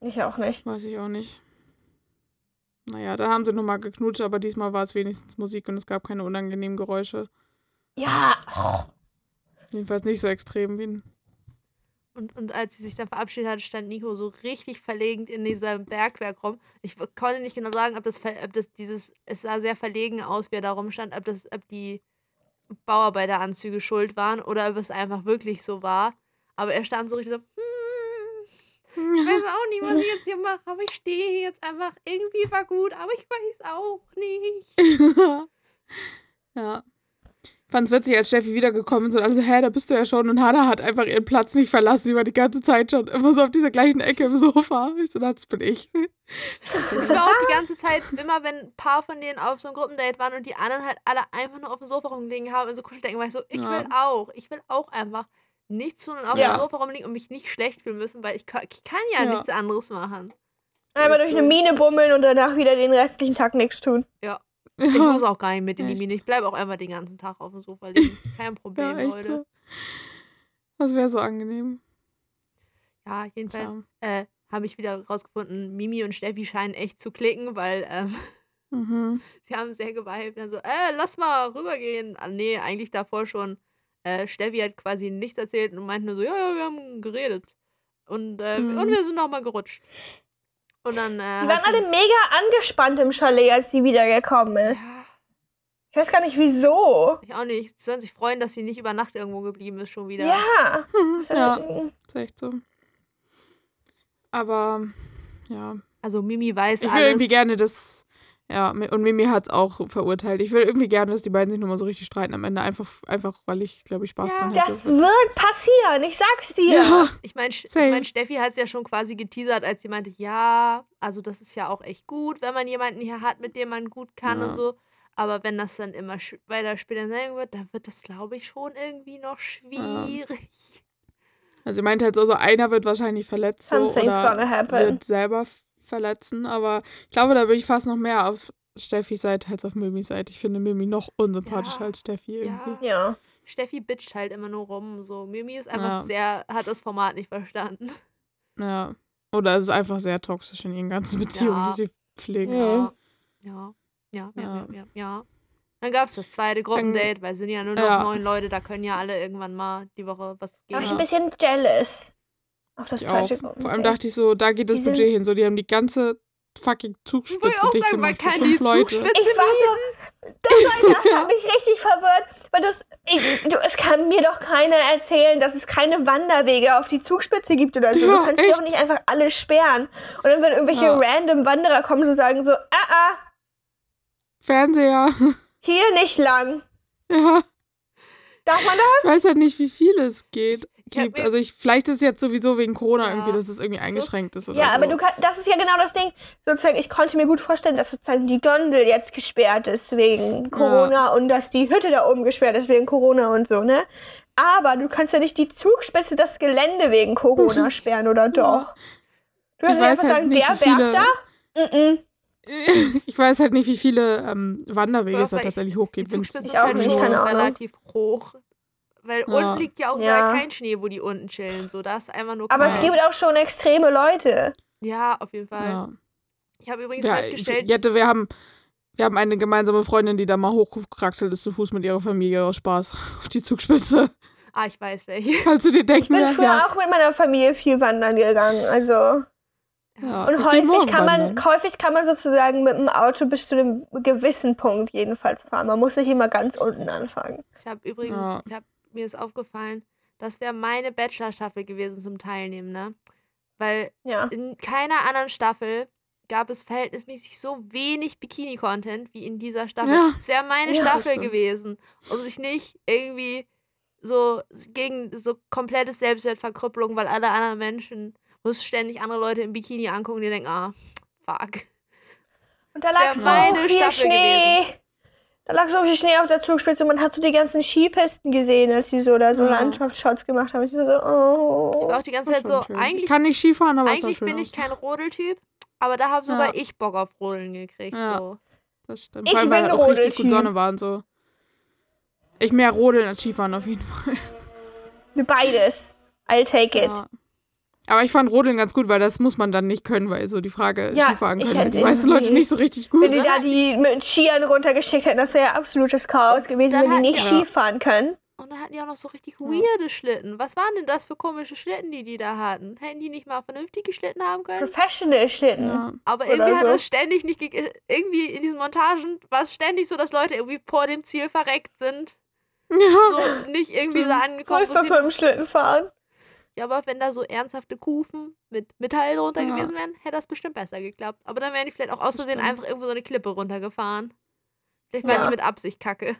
Ich auch nicht. Weiß ich auch nicht. Naja, da haben sie nochmal geknutscht, aber diesmal war es wenigstens Musik und es gab keine unangenehmen Geräusche. Ja. Jedenfalls nicht so extrem wie ein. Und, und als sie sich dann verabschiedet hatte, stand Nico so richtig verlegen in diesem Bergwerk rum. Ich konnte nicht genau sagen, ob das, ver- ob das dieses, es sah sehr verlegen aus, wie er da rumstand, ob das, ob die Bauarbeiteranzüge schuld waren oder ob es einfach wirklich so war. Aber er stand so richtig so, hm, ich weiß auch nicht, was ich jetzt hier mache, aber ich stehe hier jetzt einfach. Irgendwie war gut, aber ich weiß auch nicht. ja. Ich fand's witzig, als Steffi wiedergekommen ist und alle so, hä, da bist du ja schon. Und Hannah hat einfach ihren Platz nicht verlassen. Sie war die ganze Zeit schon immer so auf dieser gleichen Ecke im Sofa. Ich so, das bin ich. Ich war auch die ganze Zeit, immer wenn ein paar von denen auf so einem Gruppendate waren und die anderen halt alle einfach nur auf dem Sofa rumgelegen haben und so Kuscheldecken, war ich so, ich Ja. will auch. Ich will auch einfach nichts tun und auf Ja. dem Sofa rumliegen und mich nicht schlecht fühlen müssen, weil ich kann, ich kann ja, Ja. nichts anderes machen. Einmal durch eine Mine bummeln und danach wieder den restlichen Tag nichts tun. Ich muss auch gar nicht mit in die. Mine. Ich bleibe auch einfach den ganzen Tag auf dem Sofa liegen. Kein Problem, ja, Leute. so. Das wäre so angenehm. Ja, jedenfalls äh, habe ich wieder rausgefunden, Mimi und Steffi scheinen echt zu klicken, weil ähm, Mhm. sie haben sehr geweilt. Dann so, äh, lass mal rübergehen. Ah, nee, eigentlich davor schon. Äh, Steffi hat quasi nichts erzählt und meinte nur so, ja, ja, wir haben geredet. Und, äh, Mhm. und wir sind nochmal gerutscht. Und dann, äh, Die waren alle mega angespannt im Chalet, als sie wiedergekommen ist. Ja. Ich weiß gar nicht wieso. Ich auch nicht. Sie sollen sich freuen, dass sie nicht über Nacht irgendwo geblieben ist, schon wieder. Ja. ja, ist echt so. Aber, ja. Also Mimi weiß Ich will alles. irgendwie gerne das. Ja, und Mimi hat es auch verurteilt. Ich will irgendwie gerne, dass die beiden sich nochmal so richtig streiten am Ende. Einfach, einfach weil ich, glaube ich, Spaß Ja, dran hätte. das wird passieren, ich sag's dir. ja, Ich meine, ich mein, Steffi hat es ja schon quasi geteasert, als sie meinte, ja, also das ist ja auch echt gut, wenn man jemanden hier hat, mit dem man gut kann Ja. und so. Aber wenn das dann immer weiter später sein wird, dann wird das, glaube ich, schon irgendwie noch schwierig. also sie meinte halt so, so einer wird wahrscheinlich verletzt so, Something's oder gonna happen. wird selber verletzen. Aber ich glaube, da bin ich fast noch mehr auf Steffis Seite als auf Mimis Seite. Ich finde Mimi noch unsympathischer Ja. als Steffi irgendwie. Ja. Steffi bitcht halt immer nur rum. So, Mimi ist einfach Ja. sehr, hat das Format nicht verstanden. Ja. Oder es ist einfach sehr toxisch in ihren ganzen Beziehungen, Ja. die sie pflegt. Mhm. Ja, ja, ja, ja, Ja. ja, ja. ja. Dann gab es das zweite Gruppendate, weil es sind ja nur noch Ja. neun Leute, da können ja alle irgendwann mal die Woche was Da war ich ein bisschen jealous. Auf das Ich auch. falsche Vor allem dachte ich so, da geht das Die Budget hin. So, die haben die ganze fucking Ich wollte Zugspitze auch dicht sagen, man kann die Leute. Zugspitze Ich war so, das, war, das hat mich richtig verwirrt, weil das, ich, du, es kann mir doch keiner erzählen, dass es keine Wanderwege auf die Zugspitze gibt oder so. Ja, du kannst doch nicht einfach alles sperren. Und dann, wenn irgendwelche Ja. random Wanderer kommen, so sagen so, ah, ah, Fernseher. hier nicht lang. ja. Darf man das? Ich weiß halt nicht, wie viel es geht. Gibt. Also ich, vielleicht ist es jetzt sowieso wegen Corona Ja. irgendwie, dass es irgendwie eingeschränkt ist oder Ja, so. aber du kann, das ist ja genau das Ding. Sozusagen, ich konnte mir gut vorstellen, dass sozusagen die Gondel jetzt gesperrt ist wegen Corona und dass die Hütte da oben gesperrt ist wegen Corona und so, ne? Aber du kannst ja nicht die Zugspitze, das Gelände wegen Corona sperren, oder doch? Du kannst weiß einfach halt sagen, nicht, der wie viele- Berg da? Mm -mm. ich weiß halt nicht, wie viele ähm, Wanderwege es da was tatsächlich Die hochgeht. wenn's- Zugspitze Ich ist auch halt nicht, schon relativ hoch. Weil Ja. unten liegt ja auch Ja. gar kein Schnee, wo die unten chillen. So, da ist einfach nur Aber kalt. es gibt auch schon extreme Leute. Ja, auf jeden Fall. Ja. Ich habe übrigens Ja, festgestellt, Jette, wir haben, wir haben eine gemeinsame Freundin, die da mal hochgekraxelt ist zu Fuß mit ihrer Familie aus Spaß auf die Zugspitze. ah, ich weiß welche. Kannst du dir Ich denken? bin wer- früher ja. auch mit meiner Familie viel wandern gegangen. Also Ja, und ich häufig kann man wandern. häufig kann man sozusagen mit dem Auto bis zu einem gewissen Punkt jedenfalls fahren. Man muss nicht immer ganz unten anfangen. Ich habe übrigens, Ja. ich hab, mir ist aufgefallen, das wäre meine Bachelor-Staffel gewesen zum Teilnehmen, ne? Weil Ja. in keiner anderen Staffel gab es verhältnismäßig so wenig Bikini-Content wie in dieser Staffel. Ja. Es wäre meine Ja, Staffel gewesen. Und sich nicht irgendwie so gegen so komplettes Selbstwertverkrüppelung, weil alle anderen Menschen muss ständig andere Leute im Bikini angucken, die denken, ah, fuck. Und da lag meine viel Staffel Schnee. Da lag so viel Schnee auf der Zugspitze und man hat so die ganzen Skipisten gesehen, als sie so da so Ja. Landschaftsshots gemacht haben. Ich war so, oh. Ich war auch die ganze Zeit so, schön. eigentlich ich kann nicht Skifahren, aber Eigentlich schön bin aus. ich kein Rodeltyp, aber da habe sogar Ja. ich Bock auf Rodeln gekriegt. Ja. So. Das stimmt. Ich Vor allem, weil bin auch richtig Rodeltyp. gut Sonne war und so. Ich mehr Rodeln als Skifahren auf jeden Fall. Beides. I'll take it. Ja. Aber ich fand Rodeln ganz gut, weil das muss man dann nicht können, weil so die Frage Ja, Skifahren ich können halt die meisten Leute nicht so richtig gut. Wenn die da die mit Skiern runtergeschickt hätten, das wäre ja absolutes Chaos gewesen, dann wenn die nicht Ja. Skifahren können. Und da hatten die auch noch so richtig Ja. weirde Schlitten. Was waren denn das für komische Schlitten, die die da hatten? Hätten die nicht mal vernünftige Schlitten haben können? Professional Schlitten. Ja. Aber Oder irgendwie hat so. es ständig nicht ge irgendwie in diesen Montagen war es ständig so, dass Leute irgendwie vor dem Ziel verreckt sind. ja. So nicht irgendwie Stimmt. da So angekommen, ist wo das dem Schlittenfahren. Ja, aber wenn da so ernsthafte Kufen mit Metall drunter Ja. gewesen wären, hätte das bestimmt besser geklappt. Aber dann wären die vielleicht auch aus Versehen einfach irgendwo so eine Klippe runtergefahren. Vielleicht waren Ja. die mit Absicht kacke.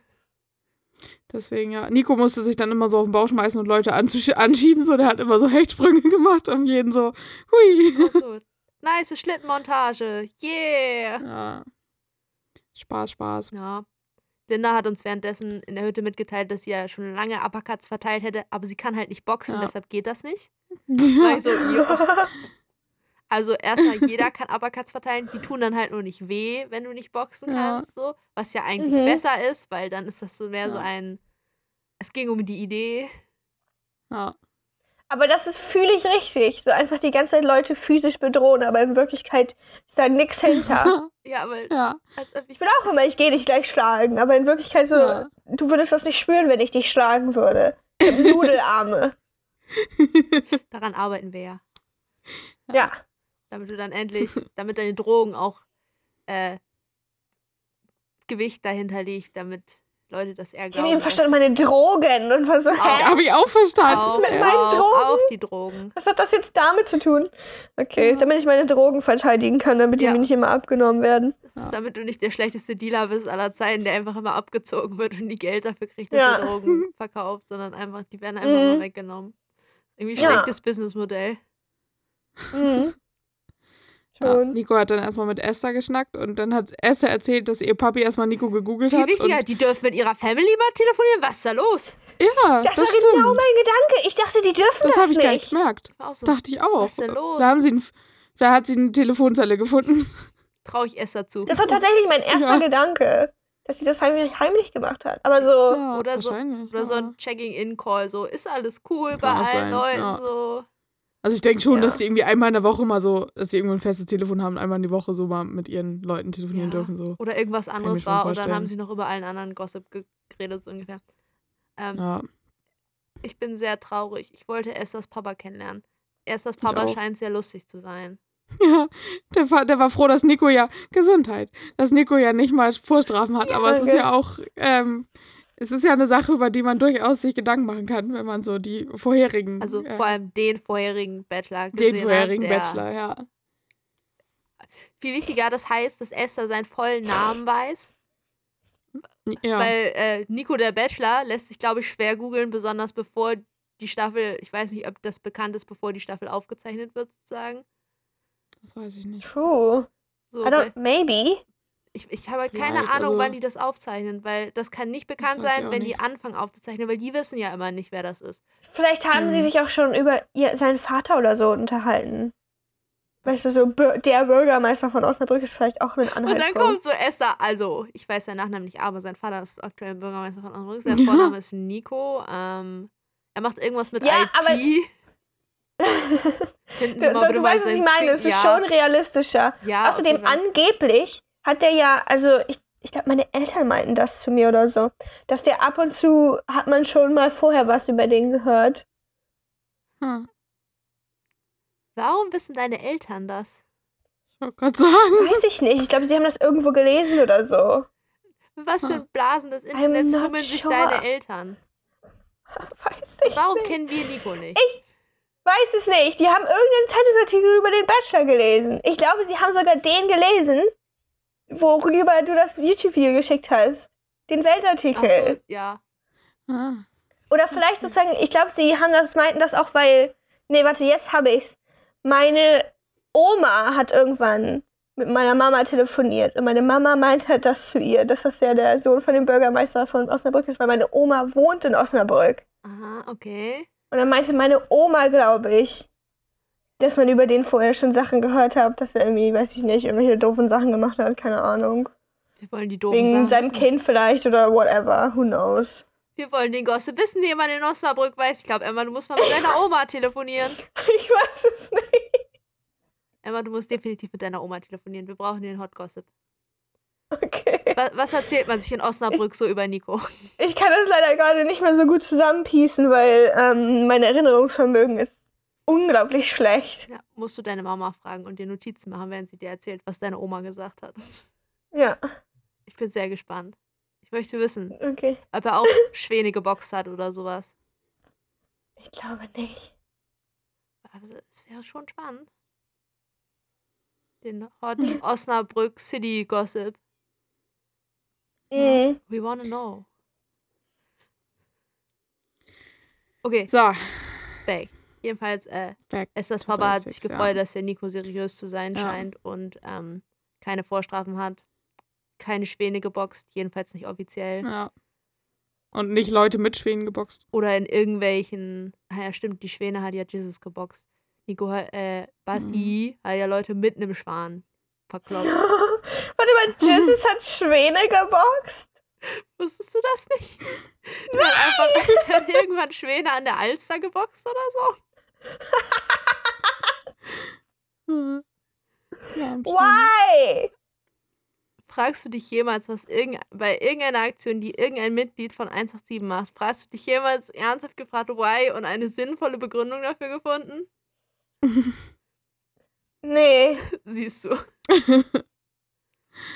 Deswegen, ja. Nico musste sich dann immer so auf den Bauch schmeißen und Leute anschieben. So, der hat immer so Hechtsprünge gemacht, um jeden so, hui. Ach so. nice Schlittenmontage. Yeah. Ja. Spaß, Spaß. Ja. Linda hat uns währenddessen in der Hütte mitgeteilt, dass sie ja schon lange Uppercuts verteilt hätte, aber sie kann halt nicht boxen, Ja. deshalb geht das nicht. So, ja. Also erstmal, jeder kann Uppercuts verteilen, die tun dann halt nur nicht weh, wenn du nicht boxen Ja. kannst, so. Was ja eigentlich Mhm. besser ist, weil dann ist das so mehr so Ja. ein. Es ging um die Idee. Ja. Aber das ist fühle ich richtig. So einfach die ganze Zeit Leute physisch bedrohen, aber in Wirklichkeit ist da nichts hinter. Ja, aber ja. als ob ich, Ich will auch immer, ich gehe dich gleich schlagen, aber in Wirklichkeit so, Ja. du würdest das nicht spüren, wenn ich dich schlagen würde. Nudelarme. daran arbeiten wir ja. Ja. Damit du dann endlich, damit deine Drogen auch äh, Gewicht dahinter liegt, damit Leute das eher Ich habe eben dass- verstanden, meine Drogen und war so, Auch. hä? Habe ich auch verstanden. Auch, mit meinen auch, Drogen? auch die Drogen. Was hat das jetzt damit zu tun? Okay, Ja. damit ich meine Drogen verteidigen kann, damit die Ja. mir nicht immer abgenommen werden. Damit du nicht der schlechteste Dealer bist aller Zeiten, der einfach immer abgezogen wird und die Geld dafür kriegt, dass Ja. er Drogen verkauft, sondern einfach, die werden einfach Mhm. immer weggenommen. Irgendwie Ja. schlechtes Businessmodell. Mhm. Ja, Schon. Nico hat dann erstmal mit Esther geschnackt und dann hat Esther erzählt, dass ihr Papi erstmal Nico gegoogelt Viel hat. wichtiger, die dürfen mit ihrer Family mal telefonieren. Was ist da los? Ja, Das, das, war stimmt. genau mein Gedanke. Ich dachte, die dürfen das das, habe ich gar nicht. nicht gemerkt. So, Dachte ich auch. Was ist denn los? Da, haben sie ein, da hat sie eine Telefonzelle gefunden. traue ich Esther zu. Das war tatsächlich mein erster Ja. Gedanke, dass sie das heimlich, heimlich gemacht hat. Aber so, Ja, Oder so- Oder so ja. ein Checking-In-Call, so, ist alles cool bei Kann auch allen sein, Leuten, ja. so. Also ich denke schon, Ja. dass die irgendwie einmal in der Woche mal so, dass sie irgendwo ein festes Telefon haben, einmal in die Woche so mal mit ihren Leuten telefonieren Ja. dürfen. So. Oder irgendwas anderes war und dann haben sie noch über allen anderen Gossip ge- geredet, so ungefähr. Ähm, Ja. Ich bin sehr traurig. Ich wollte Esthers Papa kennenlernen. Esthers Papa scheint sehr lustig zu sein. Ja, der war, der war froh, dass Nico ja Gesundheit, dass Nico ja nicht mal Vorstrafen hat. aber es ist ja auch, ähm, es ist ja eine Sache, über die man durchaus sich Gedanken machen kann, wenn man so die vorherigen, Also äh, vor allem den vorherigen Bachelor gesehen den vorherigen hat, Bachelor, ja. Viel wichtiger, das heißt, dass Esther seinen vollen Namen weiß. ja. Weil äh, Nico der Bachelor lässt sich, glaube ich, schwer googeln, besonders bevor die Staffel, ich weiß nicht, ob das bekannt ist, bevor die Staffel aufgezeichnet wird, sozusagen. das weiß ich nicht. true. So, I don't, maybe. Ich, ich habe halt keine Ahnung, also- wann die das aufzeichnen, weil das kann nicht bekannt sein, wenn die nicht. anfangen aufzuzeichnen, weil die wissen ja immer nicht, wer das ist. Vielleicht haben sie Mhm. sich auch schon über ihr, seinen Vater oder so unterhalten. Weißt du, so der Bürgermeister von Osnabrück ist vielleicht auch ein Und Anhaltspunkt. dann kommt so Esther, also ich weiß seinen Nachnamen nicht, aber sein Vater ist aktuell Bürgermeister von Osnabrück. Sein Ja. Vorname ist Nico. Ähm, er macht irgendwas mit Ja, IT. aber- Finden Sie Du, mal du, weißt, was ich meine. Es ist ja, schon realistischer. ja, Außerdem angeblich hat der ja, also ich, ich glaube, meine Eltern meinten das zu mir oder so, dass der ab und zu hat man schon mal vorher was über den gehört. Hm. Warum wissen deine Eltern das? Ich wollte gerade sagen. Weiß ich nicht. Ich glaube, sie haben das irgendwo gelesen oder so. Was für Hm. Blasen des Internets tummeln sich sure. deine Eltern? Weiß ich Warum nicht. kennen wir Nico nicht? Weiß es nicht. Die haben irgendeinen Zeitungsartikel über den Bachelor gelesen. Ich glaube, sie haben sogar den gelesen, worüber du das YouTube-Video geschickt hast. Den Weltartikel. Ach so, ja. Ah. Oder vielleicht sozusagen, ich glaube, sie haben das, meinten das auch, weil. Nee, warte, jetzt habe ich's. Meine Oma hat irgendwann mit meiner Mama telefoniert. Und meine Mama meinte halt das zu ihr, dass das ja der Sohn von dem Bürgermeister von Osnabrück ist, weil meine Oma wohnt in Osnabrück. Aha, okay. Und dann meinte meine Oma, glaube ich, dass man über den vorher schon Sachen gehört hat, dass er irgendwie, weiß ich nicht, irgendwelche doofen Sachen gemacht hat, keine Ahnung. Wir wollen die doofen Wegen Sachen seinem wissen. Kind vielleicht oder whatever, who knows. Wir wollen den Gossip wissen, den jemand in Osnabrück weiß. Ich glaube, Emma, du musst mal mit deiner Oma telefonieren. Ich weiß es nicht. Emma, du musst definitiv mit deiner Oma telefonieren. Wir brauchen den Hot Gossip. Okay. Was, was erzählt man sich in Osnabrück so über Nico? Ich kann das leider gerade nicht mehr so gut zusammenpiecen, weil ähm, mein Erinnerungsvermögen ist unglaublich schlecht. Ja, musst du deine Mama fragen und dir Notizen machen, während sie dir erzählt, was deine Oma gesagt hat. Ja, Ich bin sehr gespannt. Ich möchte wissen, okay. ob er auch Schwäne geboxt hat oder sowas. Ich glaube nicht. Aber es wäre schon spannend. Den Hot Osnabrück City Gossip. Mhm. We wanna know. Okay, So, back. Jedenfalls, äh, back. Esthers Papa hat sich basics, ja. gefreut, dass der Nico seriös zu sein Ja. scheint und ähm, keine Vorstrafen hat. Keine Schwäne geboxt, jedenfalls nicht offiziell. Ja. Und nicht Leute mit Schwänen geboxt. Oder in irgendwelchen. Ah ja, stimmt, die Schwäne hat ja Jesus geboxt. Nico, hat- äh, Basti Mhm. hat ja Leute mit einem Schwan verkloppt. Warte mal, Jesus hat Schwäne geboxt? Wusstest du das nicht? Der hat, einfach, der hat irgendwann Schwäne an der Alster geboxt oder so. Hm. Ja, Why? Fragst du dich jemals, was irgend, bei irgendeiner Aktion, die irgendein Mitglied von 187 macht, fragst du dich jemals ernsthaft gefragt, why und eine sinnvolle Begründung dafür gefunden? Nee. Siehst du.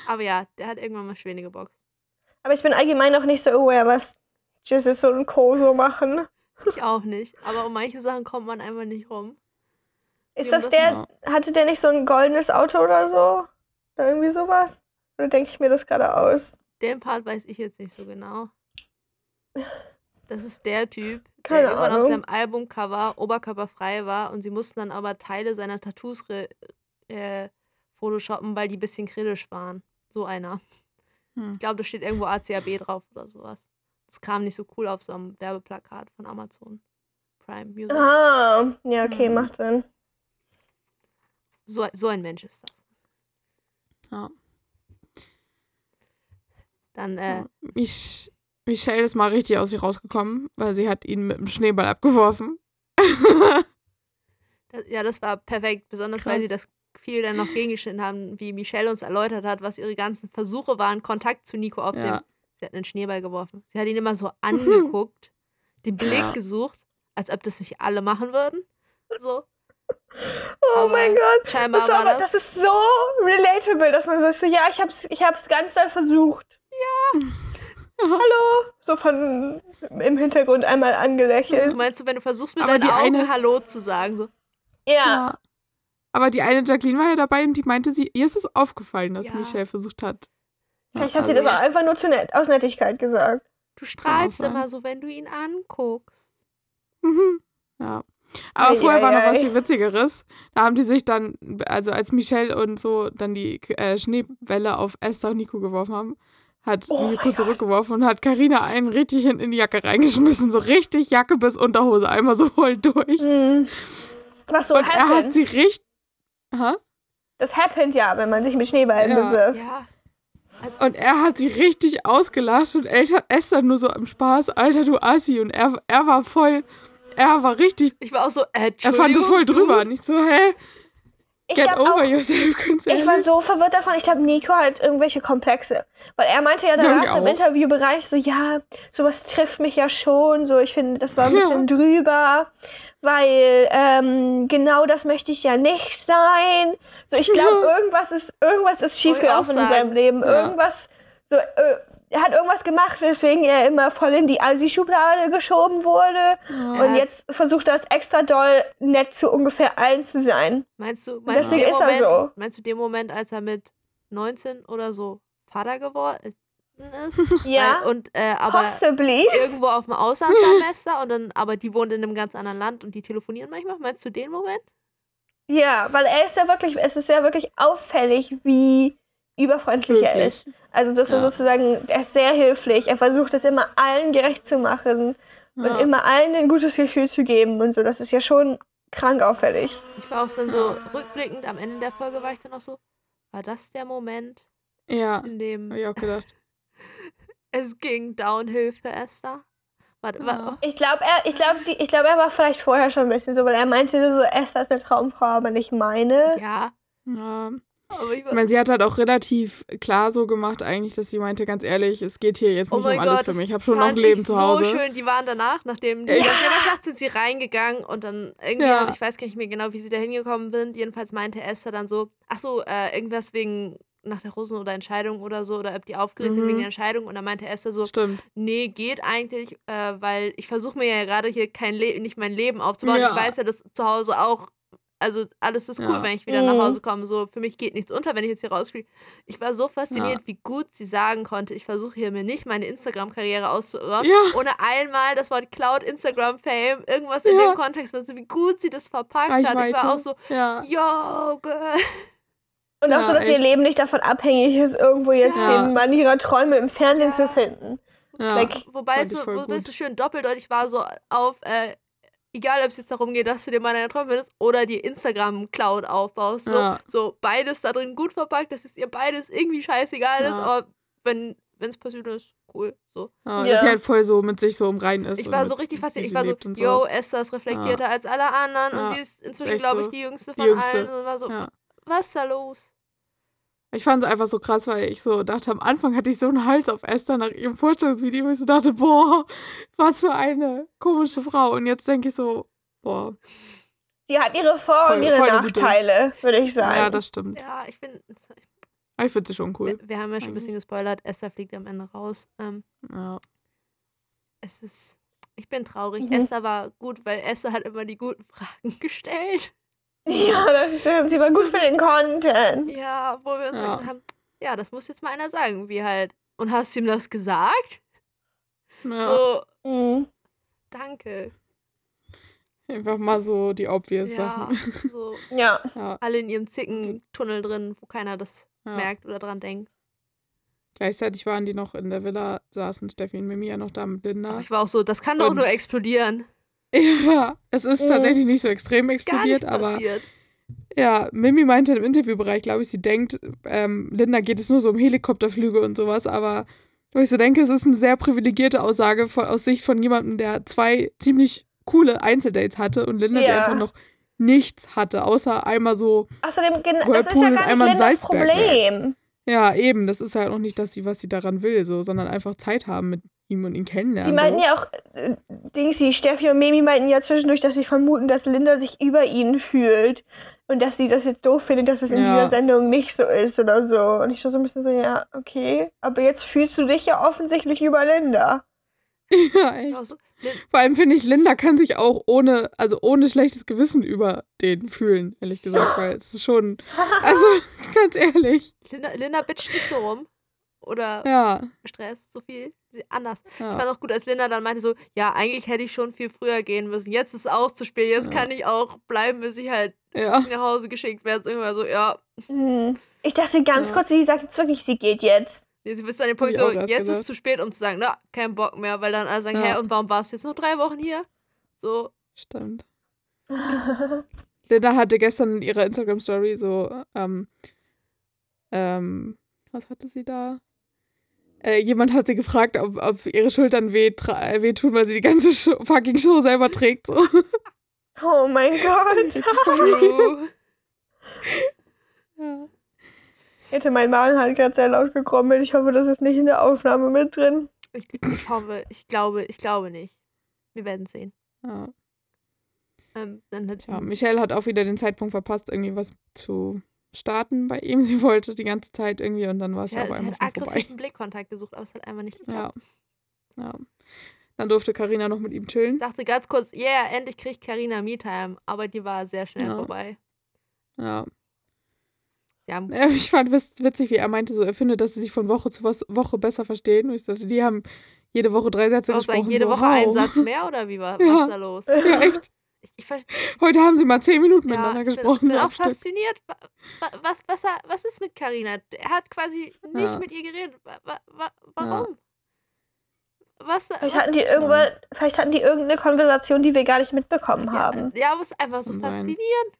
Aber ja, der hat irgendwann mal Schwäne geboxt. Aber ich bin allgemein noch nicht so aware, was Jesus und Co. so machen. Ich auch nicht. Aber um manche Sachen kommt man einfach nicht rum. Ist das um der, hatte der nicht so ein goldenes Auto oder so? Oder irgendwie sowas? Oder denke ich mir das gerade aus? Den Part weiß ich jetzt nicht so genau. Das ist der Typ, Keine der irgendwann auf Ahnung. seinem Albumcover oberkörperfrei war und sie mussten dann aber Teile seiner Tattoos re- äh, photoshoppen, weil die ein bisschen kritisch waren. So einer. Hm. Ich glaube, da steht irgendwo ACAB drauf oder sowas. Das kam nicht so cool auf so einem Werbeplakat von Amazon Prime Music. Ah, ja, okay, Hm. macht Sinn. So, so ein Mensch ist das. Ja. Dann, äh. Mich, Michelle ist mal richtig aus sich rausgekommen, weil sie hat ihn mit dem Schneeball abgeworfen. das, ja, das war perfekt, besonders weil Krass. sie das viel dann noch gegengeschnitten haben, wie Michelle uns erläutert hat, was ihre ganzen Versuche waren, Kontakt zu Nico aufzunehmen. Ja. Sie hat einen Schneeball geworfen. Sie hat ihn immer so angeguckt, den Blick Ja. gesucht, als ob das nicht alle machen würden. So. Oh Aber mein Gott. Scheinbar Das, war aber, das. das ist so relatable, dass man so ist, so, ja, ich hab's, ich hab's ganz doll versucht. Ja. Hallo. So von im Hintergrund einmal du angelächelt. meinst du, wenn du versuchst, mit Aber deinen die Augen eine- Hallo zu sagen, so. Ja. Ja. Aber die eine Jacqueline war ja dabei und die meinte, sie, ihr ist es aufgefallen, dass Ja. Michelle versucht hat. Vielleicht hat sie also das auch einfach nur zu nett, aus Nettigkeit gesagt. Du strahlst immer so, wenn du ihn anguckst. Mhm. Ja. Aber Ei, vorher ei, war noch was ei. viel Witzigeres. Da haben die sich dann, also als Michelle und so dann die äh, Schneebälle auf Esther und Nico geworfen haben, hat Oh Nico Gott. zurückgeworfen und hat Karina einen richtig hinten in die Jacke reingeschmissen. So richtig Jacke bis Unterhose, einmal so voll durch. Hm. Was so und er hat sie richtig. Hä? Das happened ja, wenn man sich mit Schneeballen Ja. bewirft. Ja. Und er hat sie richtig ausgelacht und Esther nur so im Spaß, Alter, du Assi. Und er, er war voll, er war richtig, ich war auch so, äh, er fand es voll drüber. du? Nicht so, hä? Ich Get over auch, yourself, ganz ich war so verwirrt davon. Ich glaube, Nico hat irgendwelche Komplexe. Weil er meinte ja danach im auch. Interviewbereich so, ja, sowas trifft mich ja schon. So, ich finde, das war ein Ja. bisschen drüber. Weil ähm, genau das möchte ich ja nicht sein. So, ich glaube, Ja. irgendwas ist, irgendwas ist schiefgelaufen in seinem Leben. Ja. Irgendwas, so, äh, er hat irgendwas gemacht, weswegen er immer voll in die Asi-Schublade geschoben wurde. Ja. Und jetzt versucht er es extra doll nett zu ungefähr allen zu sein. Meinst du, meinst du, Deswegen den ist er Moment, so. meinst du den Moment, als er mit 19 oder so Vater geworden ist? Ja, Weil, und äh, aber possibly. irgendwo auf dem Auslandssemester und dann, aber die wohnt in einem ganz anderen Land und die telefonieren manchmal. Meinst du den Moment? Ja, weil er ist ja wirklich, es ist ja wirklich auffällig, wie überfreundlich er ist. Also das ist Ja. sozusagen, er ist sehr hilflich. Er versucht es immer allen gerecht zu machen und Ja. immer allen ein gutes Gefühl zu geben und so. Das ist ja schon krank auffällig. Ich war auch dann so rückblickend, am Ende der Folge war ich dann auch so, war das der Moment, Ja, in dem hab ich auch gedacht. Es ging downhill für Esther? War, Ja. Ich glaube, er, ich glaube, ich glaube, er war vielleicht vorher schon ein bisschen so, weil er meinte so, Esther ist eine Traumfrau, aber nicht meine. ja, Ja. aber ich Ich meine, sie hat halt auch relativ klar so gemacht, eigentlich, dass sie meinte, ganz ehrlich, es geht hier jetzt Oh nicht um mein alles Gott, für mich. Ich habe schon noch ein Leben ich zu Hause. so schön. Die waren danach, nachdem die Ja. Schneeballschlacht sind sie reingegangen und dann irgendwie, Ja. ich weiß gar nicht mehr genau, wie sie da hingekommen sind. Jedenfalls meinte Esther dann so, ach so, äh, irgendwas wegen nach der Rosen oder Entscheidung oder so, oder ob die aufgeregt sind Mhm. wegen der Entscheidung. Und dann meinte Esther so, Stimmt. nee, geht eigentlich, äh, weil ich versuche mir ja gerade hier kein Le nicht mein Leben aufzubauen. Ja. Ich weiß ja, dass zu Hause auch, also alles ist cool, Ja. wenn ich wieder Mhm. nach Hause komme. So, für mich geht nichts unter, wenn ich jetzt hier rausfliege. Ich war so fasziniert, wie gut sie sagen konnte, ich versuche hier mir nicht meine Instagram-Karriere auszuirren, Ja. ohne einmal das Wort Cloud, Instagram, Fame, irgendwas in Ja. dem Kontext, wie gut sie das verpackt hat. Ich Reichweite. war auch so, Ja. yo, girl. Und auch Ja, so, dass ihr echt. Leben nicht davon abhängig ist, irgendwo jetzt Ja. den Mann ihrer Träume im Fernsehen Ja. zu finden. ja. Like, Wobei es so, wobei es so schön doppeldeutig war, so auf, äh, egal ob es jetzt darum geht, dass du dir mal deine Träume findest oder die Instagram-Cloud aufbaust. So, Ja. so beides da drin gut verpackt, dass es ihr beides irgendwie scheißegal ist, Ja. aber wenn es passiert ist, cool. So. ja. Ja. Dass sie halt voll so mit sich so im Reinen ist. Ich war so richtig fasziniert. Ich war so, und yo, Esther ist reflektierter als alle anderen Ja. und sie ist inzwischen, glaube ich, so. die jüngste Die von Jüngste. allen. Und war so, Ja. was ist da los? Ich fand es einfach so krass, weil ich so dachte, am Anfang hatte ich so einen Hals auf Esther nach ihrem Vorstellungsvideo, wo ich so dachte, boah, was für eine komische Frau. Und jetzt denke ich so, boah, sie hat ihre Vor- Voll- und ihre. Nachteile, würde ich sagen. ja, das stimmt. Ja, ich bin. Aber ich finde sie schon cool. Wir, wir haben ja schon ein bisschen gespoilert. Esther fliegt am Ende raus. Ähm, Ja. es ist. Ich bin traurig. Mhm. Esther war gut, weil Esther hat immer die guten Fragen gestellt. Ja, das stimmt. Sie war gut für den Content. Ja, wo wir uns Ja. gedacht haben, ja, das muss jetzt mal einer sagen, wie halt. Und hast du ihm das gesagt? ja. So, Mhm. danke. Einfach mal so die obvious Ja, Sachen. so Ja. Alle in ihrem Zickentunnel drin, wo keiner das ja. merkt oder dran denkt. Gleichzeitig waren die noch in der Villa, saßen Steffi und Mimi ja noch da mit Aber Linda. ich war auch so, das kann doch Und- nur explodieren. Ja, es ist tatsächlich nicht so extrem explodiert, aber passiert. ja, Mimi meinte im Interviewbereich, glaube ich, sie denkt, ähm, Linda geht es nur so um Helikopterflüge und sowas, aber wo ich so denke, es ist eine sehr privilegierte Aussage von, aus Sicht von jemandem, der zwei ziemlich coole Einzeldates hatte und Linda, die Ja. einfach noch nichts hatte, außer einmal so, Außerdem, gen- das ist Whirlpool ja und gar nicht einmal ein Lindas. Problem. Ja, eben, das ist halt auch nicht, dass sie, was sie daran will, so, sondern einfach Zeit haben mit ihm und ihn kennenlernen. Sie meinten so. ja auch, äh, Dingsy, Steffi und Mimi meinten ja zwischendurch, dass sie vermuten, dass Linda sich über ihn fühlt. Und dass sie das jetzt doof findet, dass es in Ja. dieser Sendung nicht so ist oder so. Und ich war so ein bisschen so, ja, okay. Aber jetzt fühlst du dich ja offensichtlich über Linda. ja, echt. Auch so, Lin- Vor allem finde ich, Linda kann sich auch ohne, also ohne schlechtes Gewissen über den fühlen, ehrlich gesagt, weil es ist schon, also ganz ehrlich, Linda, Linda bitcht nicht so rum. Oder ja, Stress, so viel. Anders. Ich ja, fand auch gut, als Linda dann meinte so, ja, eigentlich hätte ich schon viel früher gehen müssen. Jetzt ist es auch zu spät. Jetzt Ja. kann ich auch bleiben, bis ich halt ja, nach Hause geschickt werde. Irgendwann so, ja. Hm. Ich dachte ganz Ja. kurz, sie sagt jetzt wirklich, sie geht jetzt. Nee, sie bist an dem Punkt so, jetzt ist gedacht. es zu spät, um zu sagen, na, kein Bock mehr, weil dann alle sagen, Ja. hä, und warum warst du jetzt noch drei Wochen hier? So, stimmt. Linda hatte gestern in ihrer Instagram-Story so, ähm, ähm, was hatte sie da? Äh, jemand hat sie gefragt, ob, ob ihre Schultern weh, äh, wehtun, weil sie die ganze Show, fucking Show selber trägt. So. oh mein Gott. Ja. Hätte mein Magen halt gerade sehr laut gekrommelt. Ich hoffe, das ist nicht in der Aufnahme mit drin. ich, ich hoffe, ich glaube, ich glaube nicht. Wir werden sehen. Ja. Ähm, dann hat, Tja, Michelle hat auch wieder den Zeitpunkt verpasst, irgendwie was zu starten bei ihm. Sie wollte die ganze Zeit irgendwie und dann war es ja hat, auf sie hat schon vorbei. aggressiven Blickkontakt gesucht, aber es hat einfach nicht Ja. geklappt. ja. Dann durfte Karina noch mit ihm Ich chillen. dachte ganz kurz, yeah, endlich kriegt Karina Me-Time, aber die war sehr schnell Ja. vorbei. Ja. Ich fand witz- witzig, wie er meinte, so er findet, dass sie sich von Woche zu Woche besser verstehen. Und ich dachte, die haben jede Woche drei Sätze auch gesprochen. jede so, Woche wow. einen Satz mehr oder wie war Ja. was da los? Ja, echt. Ich, ich, Heute haben sie mal zehn Minuten ja, miteinander ich bin, gesprochen. bin so auch Stück. fasziniert. Wa- wa- Was, was, was ist mit Karina? Er hat quasi nicht Ja. mit ihr geredet. Wa- wa- wa- Warum? Was, Vielleicht was hatten die ist irgendwann, vielleicht hatten die irgendeine Konversation, die wir gar nicht mitbekommen ja, haben. ja, aber es ist einfach so Kann sein. faszinierend.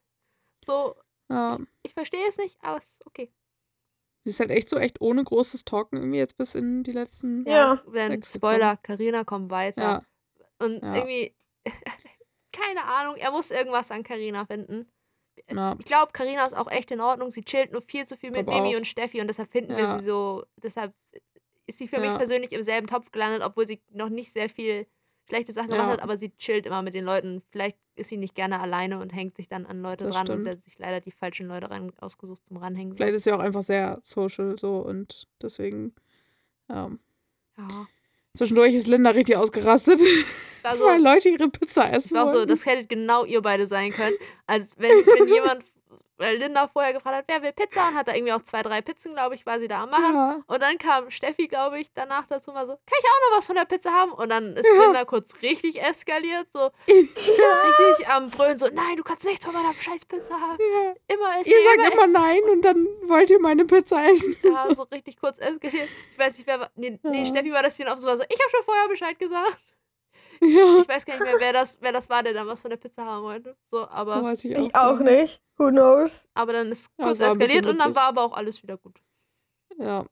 So, Ja. ich verstehe es nicht, aber es ist okay. Sie ist halt echt so echt ohne großes Talken irgendwie jetzt bis in die letzten. Ja. Wenn Spoiler, Karina kommt weiter. Ja. Und Ja. irgendwie, keine Ahnung, er muss irgendwas an Karina finden. ja. Ich glaube, Karina ist auch echt in Ordnung. Sie chillt nur viel zu viel mit Mimi auch. und Steffi und deshalb finden wir sie so. Deshalb ist sie für mich persönlich im selben Topf gelandet, obwohl sie noch nicht sehr viel schlechte Sachen gemacht hat, aber sie chillt immer mit den Leuten. Vielleicht ist sie nicht gerne alleine und hängt sich dann an Leute Das dran und stimmt. sie hat sich leider die falschen Leute ran ausgesucht zum Ranhängen. Vielleicht ist sie auch einfach sehr social so und deswegen. Ja. Ja. Zwischendurch ist Linda richtig ausgerastet, Also, weil Leute ihre Pizza essen Ich war so, das hättet genau ihr beide sein können. Als wenn, wenn jemand, weil Linda vorher gefragt hat, wer will Pizza und hat da irgendwie auch zwei, drei Pizzen, glaube ich, war sie da am machen. ja. Und dann kam Steffi, glaube ich, danach dazu mal so, kann ich auch noch was von der Pizza haben? Und dann ist Ja. Linda kurz richtig eskaliert, so richtig am Brüllen, so, nein, du kannst nichts von meiner scheiß Pizza haben. ja. Immer ist Ihr sie sagt immer nein und dann wollt ihr meine Pizza essen. ja, so richtig kurz eskaliert. Ich weiß nicht, wer war, nee, nee Ja. Steffi war das, die dann auch so war, so, ich habe schon vorher Bescheid gesagt. Ja. Ich weiß gar nicht mehr, wer das, wer das war, der dann was von der Pizza haben wollte. So, aber... Weiß ich Ich auch, auch nicht. Who knows? Aber dann ist Ja, kurz bisschen eskaliert und dann war aber auch alles wieder gut. Ja.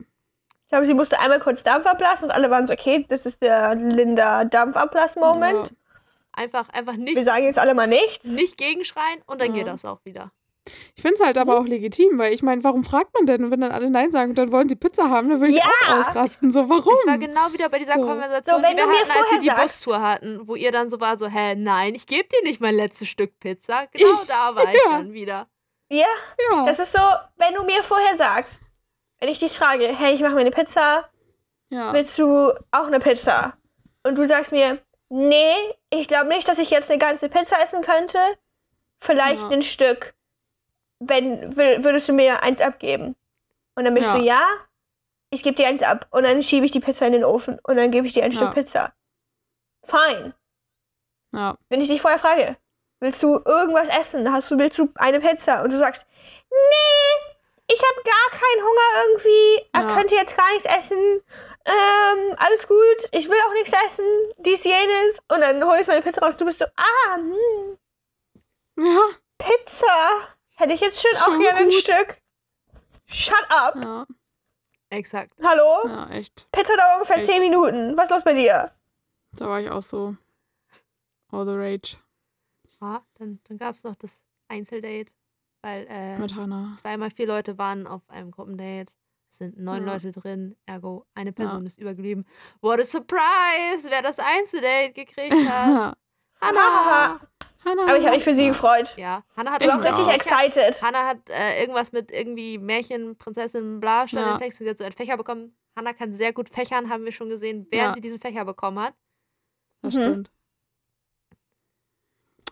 Ich glaube, sie musste einmal kurz Dampf ablassen und alle waren so, okay, das ist der Linda Dampfablass-Moment. Einfach, einfach Wir nicht, sagen jetzt alle mal nichts. nicht gegenschreien und dann Ja. geht das auch wieder. Ich finde es halt aber auch legitim, weil ich meine, warum fragt man denn? Und wenn dann alle Nein sagen und dann wollen sie Pizza haben, dann würde ich Ja! auch ausrasten. So, warum? Ich war genau wieder bei dieser So. Konversation, So, wenn die wir hatten, als sie die Bustour hatten, wo ihr dann so war, so, hä, nein, ich gebe dir nicht mein letztes Stück Pizza. Genau da war ich Ja. dann wieder. Ja, ja. das ist so, wenn du mir vorher sagst, wenn ich dich frage, hey, ich mache mir eine Pizza, Ja. willst du auch eine Pizza? Und du sagst mir, nee, ich glaube nicht, dass ich jetzt eine ganze Pizza essen könnte. Vielleicht Ja. ein Stück. Wenn, will, würdest du mir eins abgeben? Und dann bin ich Ja. so, ja, ich gebe dir eins ab. Und dann schiebe ich die Pizza in den Ofen. Und dann gebe ich dir ein Ja. Stück Pizza. Fine. Ja. Wenn ich dich vorher frage, willst du irgendwas essen? Hast du, willst du eine Pizza? Und du sagst, nee, ich habe gar keinen Hunger irgendwie. Er Ja. könnte jetzt gar nichts essen. Ähm, alles gut. Ich will auch nichts essen. Dies, jenes. Und dann hole ich meine Pizza raus. Du bist so, ah, hm, Ja. Pizza. Hätte ich jetzt schön auch Schon gerne ein. Stück. Shut up. Ja. Exakt. Hallo? Ja, echt. Pizza dauert ungefähr Echt? 10 Minuten. Was ist los bei dir? Da war ich auch so. All the rage Ja, dann, dann gab es noch das Einzeldate, weil äh, mit Hannah. zweimal vier Leute waren auf einem Gruppendate. Es sind neun Ja. Leute drin, ergo eine Person ist übergeblieben. What a surprise, wer das Einzeldate gekriegt hat. Hannah! Hannah. Aber ich habe mich für sie gefreut. Ja, Hannah hat Ich war auch richtig auch. excited. Hannah hat äh, irgendwas mit irgendwie Märchen, Prinzessin, bla, stand Ja. Text und sie hat so einen Fächer bekommen. Hannah kann sehr gut fächern, haben wir schon gesehen, während Ja. sie diesen Fächer bekommen hat. Das Mhm. stimmt.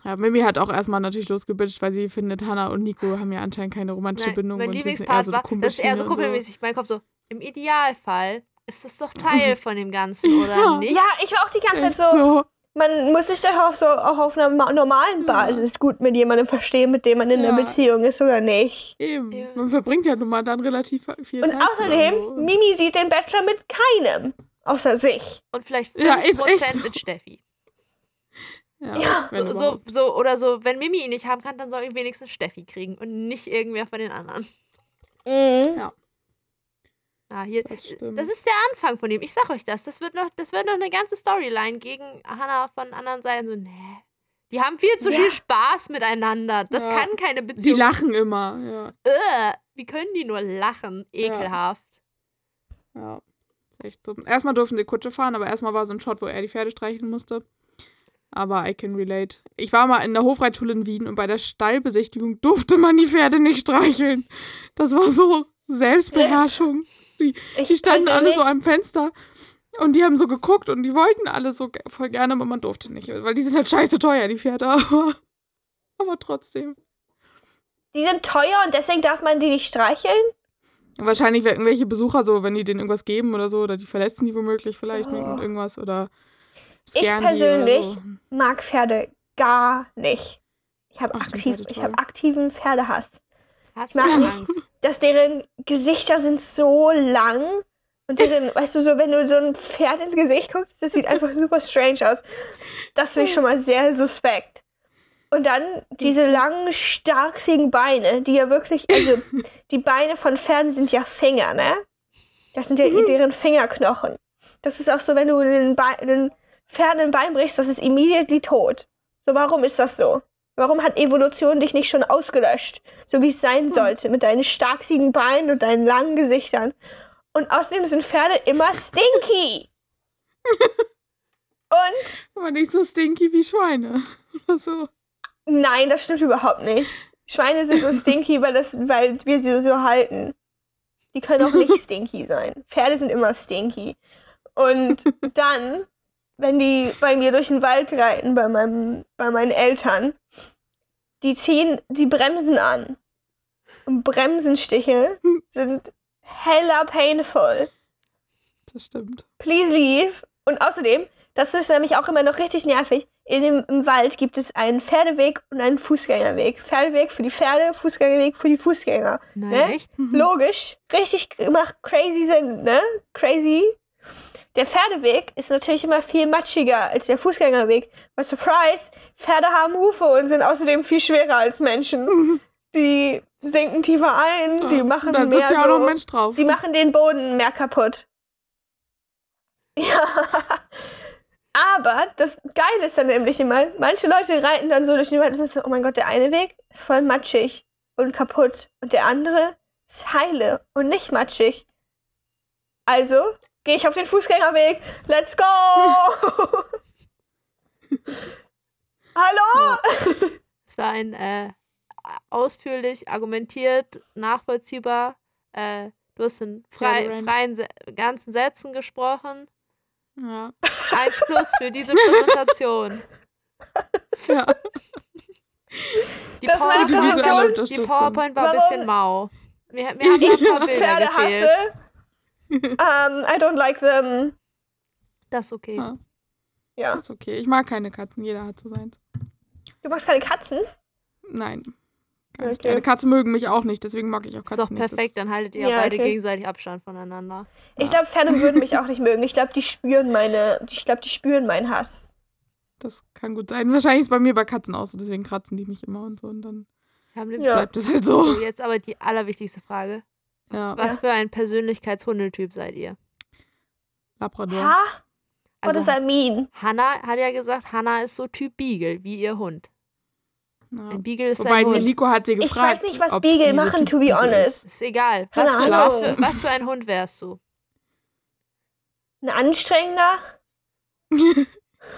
Ja, Mimi hat auch erstmal natürlich losgebitcht, weil sie findet, Hannah und Nico haben ja anscheinend keine romantische Nein, Bindung mein und sie sind eher Lieblingspart so war, das ist eher so kumpelmäßig. Mein Kopf so, im Idealfall ist das doch Teil von dem Ganzen, oder Ja. nicht? Ja, ich war auch die ganze Zeit so, so. Man muss sich doch auch so auch auf einer ma- normalen Ja. Basis gut mit jemandem verstehen, mit dem man in einer Ja. Beziehung ist oder nicht. Eben. Ja. Man verbringt ja nun mal dann relativ viel Und Zeit außerdem, zusammen, so. Mimi sieht den Bachelor mit keinem. Außer sich. Und vielleicht 5% Ja, so. mit Steffi. Ja, Ja, So, so, so, oder so, wenn Mimi ihn nicht haben kann, dann soll ihn wenigstens Steffi kriegen und nicht irgendwer von den anderen. Mhm. Ah, hier, Das stimmt. das ist der Anfang von ihm. Ich sag euch das. Das wird noch, das wird noch eine ganze Storyline gegen Hannah von anderen Seiten. So, nee. Die haben viel zu Ja. viel Spaß miteinander. Das Ja. kann keine Die Beziehung. lachen immer, ja. Ugh, wie können die nur lachen? Ekelhaft. Ja. Echt so. Erstmal durften sie Kutsche fahren, aber erstmal war so ein Shot, wo er die Pferde streicheln musste. Aber I can relate. Ich war mal in der Hofreitschule in Wien und bei der Stallbesichtigung durfte man die Pferde nicht streicheln. Das war so Selbstbeherrschung. Die, Ich die standen alle so persönlich- am Fenster und die haben so geguckt und die wollten alle so voll gerne, aber man durfte nicht. Weil die sind halt scheiße teuer, die Pferde. Aber, aber trotzdem. Die sind teuer und deswegen darf man die nicht streicheln? Wahrscheinlich werden irgendwelche Besucher so, wenn die denen irgendwas geben oder so, oder die verletzen die womöglich vielleicht mit, mit irgendwas oder Ich persönlich oder mag Pferde gar nicht. Ich habe aktiv, ich habe aktiven Pferdehass. Hast Ich du. Angst? Dass deren Gesichter sind so lang und deren, weißt du, so wenn du so ein Pferd ins Gesicht guckst, das sieht einfach super strange aus. Das finde ich schon mal sehr suspekt. Und dann diese langen, starksigen Beine, die ja wirklich, also die Beine von Pferden sind ja Finger, ne? Das sind ja deren Fingerknochen. Das ist auch so, wenn du den, Be den Pferden ein Bein brichst, das ist immediately tot. So, warum ist das so? Warum hat Evolution dich nicht schon ausgelöscht, so wie es sein sollte, mit deinen starksigen Beinen und deinen langen Gesichtern? Und außerdem sind Pferde immer stinky. und Aber nicht so stinky wie Schweine. Oder so. nein, das stimmt überhaupt nicht. Schweine sind so stinky, weil, das, weil wir sie so halten. Die können auch nicht stinky sein. Pferde sind immer stinky. Und dann, wenn die bei mir durch den Wald reiten, bei, meinem, bei meinen Eltern, die ziehen die Bremsen an. Und Bremsenstiche sind hella painful. Das stimmt. Please leave. Und außerdem, das ist nämlich auch immer noch richtig nervig, in dem, im Wald gibt es einen Pferdeweg und einen Fußgängerweg. Pferdeweg für die Pferde, Fußgängerweg für die Fußgänger. Nein, Ne? echt? Logisch, richtig macht crazy Sinn, ne? Crazy. Der Pferdeweg ist natürlich immer viel matschiger als der Fußgängerweg. Weil surprise, Pferde haben Hufe und sind außerdem viel schwerer als Menschen. Die sinken tiefer ein, die machen Dann mehr ja so, die machen den Boden mehr kaputt. Ja. Aber das Geile ist dann nämlich immer, manche Leute reiten dann so durch den Wald und sind so, oh mein Gott, der eine Weg ist voll matschig und kaputt und der andere ist heile und nicht matschig. Also gehe ich auf den Fußgängerweg. Let's go! Hallo? Es war ein äh, ausführlich argumentiert, nachvollziehbar. Äh, du hast in frei, freien Se ganzen Sätzen gesprochen. Ja. Eins plus für diese Präsentation. ja. Die, Das war Die die PowerPoint, die. PowerPoint war ein bisschen mau. Mir, mir haben da ein paar Bilder Pferde gefehlt. hasse. Um, I don't like them. Das ist okay. Ja. Ja. Ist okay. Ich mag keine Katzen. Jeder hat so seins. Du magst keine Katzen? Nein. Gar nicht. Okay. Keine Katzen mögen mich auch nicht, deswegen mag ich auch ist doch Katzen nicht. perfekt, dann haltet ihr Ja, beide okay. gegenseitig Abstand voneinander. Ich Ja. glaube, Pferde würden mich auch nicht mögen. Ich glaube, die spüren meine, ich glaube, die spüren meinen Hass. Das, das kann gut sein. Wahrscheinlich ist bei mir bei Katzen auch so, deswegen kratzen die mich immer und so und dann Ja. bleibt es halt so. So, jetzt aber die allerwichtigste Frage. Ja. Was Ja. für ein Persönlichkeitshundetyp seid ihr? Labrador. Ha? What Also does that mean? Hannah hat ja gesagt, Hannah ist so Typ Beagle, wie ihr Hund. Ja. Ein Beagle ist Wobei ein Hund. Nico hat sie Ich gefragt. weiß nicht, was ob Beagle machen, to be Beagle honest. Ist egal. Was für, was, für, was für ein Hund wärst du? Ein anstrengender?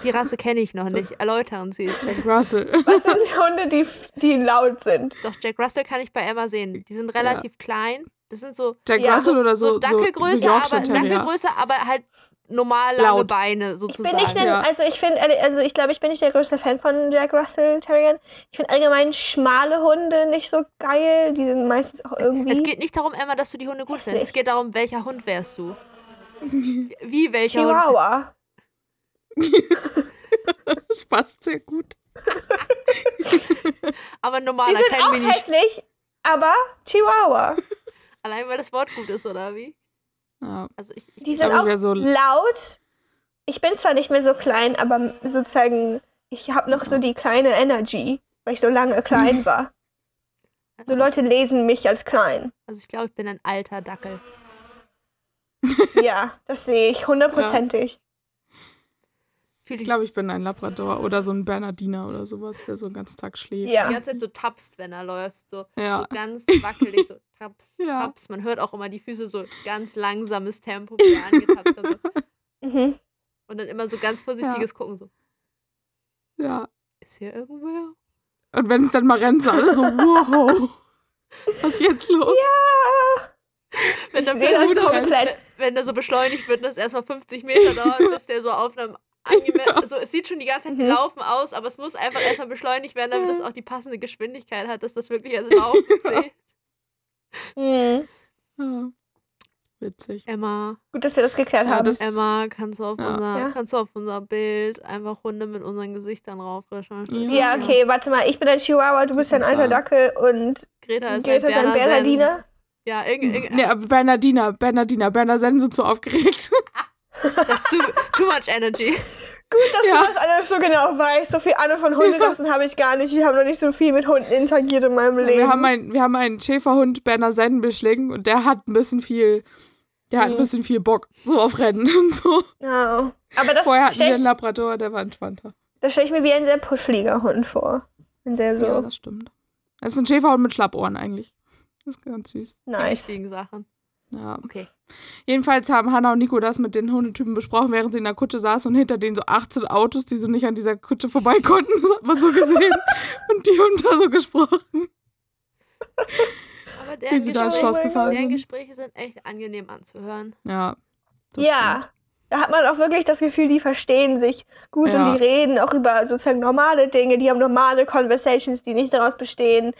Die Rasse kenne ich noch nicht. Erläutern Sie. ist. Jack Russell. Was sind Hunde, die, die laut sind? Doch, Jack Russell kann ich bei Emma sehen. Die sind relativ klein. Das sind so, Jack Ja. Russell oder so so, Dackelgröße, so aber. Dackelgröße, aber halt normal lange Laut. Beine Ich sozusagen. bin nicht ein, Ja. also ich finde, also ich glaube, ich bin nicht der größte Fan von Jack Russell Terriern. Ich finde allgemein schmale Hunde nicht so geil. Die sind meistens auch irgendwie. Es geht nicht darum, Emma, dass du die Hunde gut findest. Es geht darum, welcher Hund wärst du. Wie welcher Hund? Chihuahua. Das passt sehr gut. Aber Die normaler, sind kein auch Mini. hässlich, aber Chihuahua. Allein weil das Wort gut ist, oder wie? Ja. Also ich, ich Die sind auch so. laut. Ich bin zwar nicht mehr so klein, aber sozusagen, ich habe noch so die kleine Energy, weil ich so lange klein war. So Leute lesen mich als klein. Also ich glaube, ich bin ein alter Dackel. Ja, das sehe ich hundertprozentig. Fühl Ich glaube, ich bin ein Labrador oder so ein Bernardiner oder sowas, der so den ganzen Tag schläft. Ja. die ganze Zeit so tapst, wenn er läuft. So, Ja. so ganz wackelig, so taps, Ja. taps. Man hört auch immer die Füße so ganz langsames Tempo, wie er angetapst. So. Mhm. Und dann immer so ganz vorsichtiges Gucken, so, ja. ist hier irgendwer? Und wenn es dann mal rennt, sind alle so, wow. Was ist jetzt los? Ja. Wenn sehe das so, komplett. wenn der so beschleunigt wird und das erstmal 50 Meter dauert, bis der so auf einem angemessen, also es sieht schon die ganze Zeit Mhm. laufen aus, aber es muss einfach erstmal beschleunigt werden, damit es auch die passende Geschwindigkeit hat, dass das wirklich als Laufen zählt. Mhm. Ja. Witzig. Emma, Gut, dass wir das geklärt Ja, haben. das- Emma, kannst du auf Ja. unser, Ja. kannst du auf unser Bild einfach Hunde mit unseren Gesichtern rauf recherchieren? ja, okay, warte mal. Ich bin ein Chihuahua, du bist ist ein alter. Dackel und Greta ist Greta ein Bernardiner. Ja, irgend, irgend, Nee, aber Bernardiner, Bernardiner, Bernardiner sind so aufgeregt. das ist too, too much energy. Gut, dass Ja. du das alles so genau weißt. So viel Ahnung von Hunderassen habe ich gar nicht. Ich habe noch nicht so viel mit Hunden interagiert in meinem Leben. Wir haben, ein, wir haben einen Schäferhund Berner Sennenbeschling und der hat ein bisschen viel, der hat ein Mhm. bisschen viel Bock, so auf Rennen und so. Ja. Aber das Vorher hatten wir stelle einen Labrador, der war entspannter. das stell ich mir wie ein sehr puscheliger Hund vor. Ein sehr so Ja, das stimmt. Das ist ein Schäferhund mit Schlappohren eigentlich. Das ist ganz süß. Die nice. wichtigen Sachen. Ja. Okay. Jedenfalls haben Hannah und Nico das mit den Hundetypen besprochen, während sie in der Kutsche saßen und hinter denen so 18 Autos, die so nicht an dieser Kutsche vorbei konnten. Das hat man so gesehen. und die haben da so gesprochen. Aber Wie deren sie da ins Schloss Gespräche, gefahren deren sind. Gespräche sind echt angenehm anzuhören. Ja. das Ja. stimmt. Da hat man auch wirklich das Gefühl, die verstehen sich gut Ja. und die reden auch über sozusagen normale Dinge. Die haben normale Conversations, die nicht daraus bestehen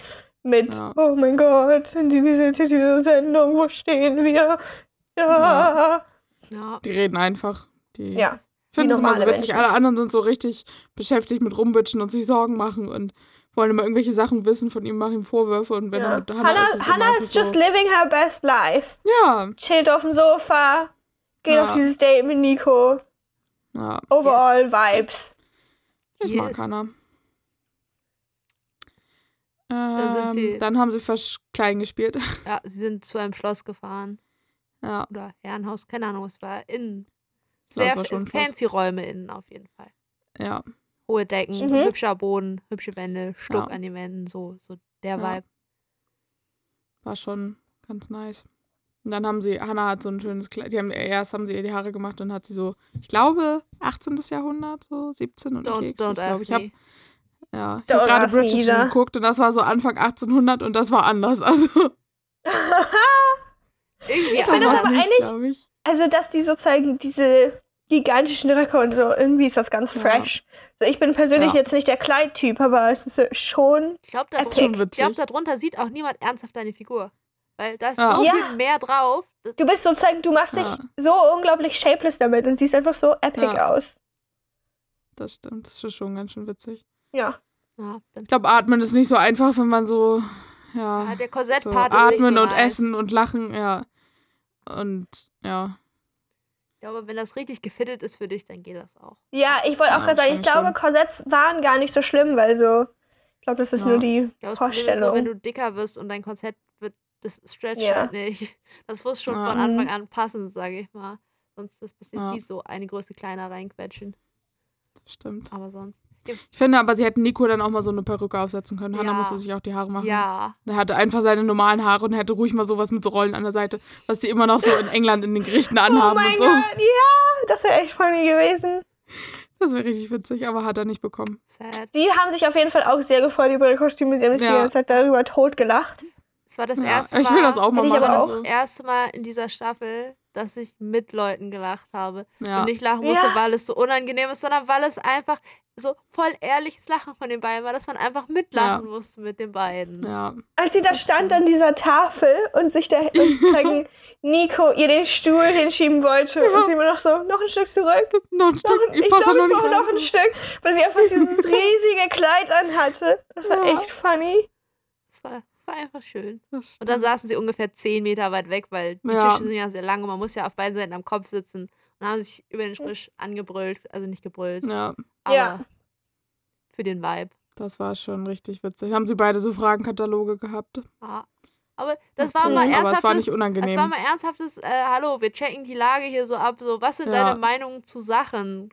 mit, Ja. oh mein Gott, sind in dieser Sendung, wo stehen wir? Ja. Ja. Die reden einfach. Die Ja. Ich finde Wie es immer so witzig. Menschen. Alle anderen sind so richtig beschäftigt mit Rumbitschen und sich Sorgen machen und wollen immer irgendwelche Sachen wissen von ihm, machen ihm Vorwürfe und wenn er ja. mit Hannah, Hannah, ist, ist Hannah is just so, living her best life. Ja, Chillt auf dem Sofa, geht Ja. auf dieses Date mit Nico. ja, Overall Vibes. ich mag Yes. Hannah. Dann sind Ähm, sie- dann haben sie fast klein gespielt. Ja, sie sind zu einem Schloss gefahren. Ja, Oder Herrenhaus, keine Ahnung, es war innen. Sehr war fancy Räume innen auf jeden Fall. ja. Hohe Decken, Mhm. hübscher Boden, hübsche Wände, Stuck Ja. an den Wänden, so, so der Ja. Vibe. War schon ganz nice. Und dann haben sie, Hannah hat so ein schönes Kleid, die haben, erst haben sie ihr die Haare gemacht und hat sie so, ich glaube, 18. Jahrhundert, so 17 und Don't, Keks. don't ich glaube, ich habe ja, ich Don't hab gerade Bridgerton geguckt und das war so Anfang 1800 und das war anders. Also, Irgendwie Ich finde Das aber eigentlich-. Also, dass die sozusagen diese gigantischen Röcke und so, irgendwie ist das ganz Ja. fresh. So, ich bin persönlich Ja. jetzt nicht der Kleidtyp, aber es ist so schon. Ich glaube, ich glaub, darunter sieht auch niemand ernsthaft deine Figur. Weil da ist Ja. so Ja. viel mehr drauf. Du bist sozusagen, du machst Ja. dich so unglaublich shapeless damit und siehst einfach so epic Ja. aus. Das stimmt, das ist schon ganz schön witzig. Ja. ja, Ich glaube, atmen ist nicht so einfach, wenn man so, ja, ja, der so Korsettpart ist nicht atmen so und nice. essen und lachen, ja. Und ja, Ich glaube, wenn das richtig gefittet ist für dich, dann geht das auch. Ja, ich wollte auch Ja, gerade sagen, ich glaube, wahrscheinlich Korsetts waren gar nicht so schlimm, weil so, ich glaube, das ist Ja. nur die das Problem ist Vorstellung. wenn du dicker wirst und dein Korsett wird, das stretcht Ja. halt nicht. Das muss schon Ja. von Anfang Mhm. an passen, sage ich mal. Sonst ist das ein bisschen Ja. fies, so eine Größe kleiner reinquetschen. das stimmt. Aber sonst. Ich finde aber, sie hätten Nico dann auch mal so eine Perücke aufsetzen können. Hannah Ja. musste sich auch die Haare machen. Ja. Er hatte einfach seine normalen Haare und hätte ruhig mal sowas mit so Rollen an der Seite, was die immer noch so in England in den Gerichten Oh anhaben mein und so. Gott, ja, das wäre echt funny gewesen. Das wäre richtig witzig, aber hat er nicht bekommen. Sad. Die haben sich auf jeden Fall auch sehr gefreut über die Kostüme. Sie haben sich Ja. die ganze Zeit darüber totgelacht. Es war das Ja, erste ich Mal. will das auch mal ich machen. aber das auch. erste Mal in dieser Staffel, dass ich mit Leuten gelacht habe. Ja. Und nicht lachen musste, Ja. weil es so unangenehm ist, sondern weil es einfach so voll ehrliches Lachen von den beiden war, dass man einfach mitlachen musste mit den beiden. ja. Als sie da Das stand an dieser Tafel und sich da sozusagen Nico ihr den Stuhl hinschieben wollte Ja. und sie immer noch so, noch ein Stück zurück. Noch ein Noch Stück. ein, ich ich passe glaube, noch ich rein. noch ein Stück, weil sie einfach dieses riesige Kleid anhatte. Das war Ja. echt funny. Es war, war einfach schön. Das Und dann saßen sie ungefähr 10 Meter weit weg, weil die Ja. Tische sind ja sehr lang und man muss ja auf beiden Seiten am Kopf sitzen. Und haben sich über den Tisch angebrüllt, also nicht gebrüllt, Ja, aber Ja. für den Vibe. das war schon richtig witzig. Haben sie beide so Fragenkataloge gehabt? Ja. Aber das war mal Aber es Aber es war ernsthaftes, nicht unangenehm. war mal ernsthaftes, äh, hallo, wir checken die Lage hier so ab, so, was sind Ja. deine Meinungen zu Sachen?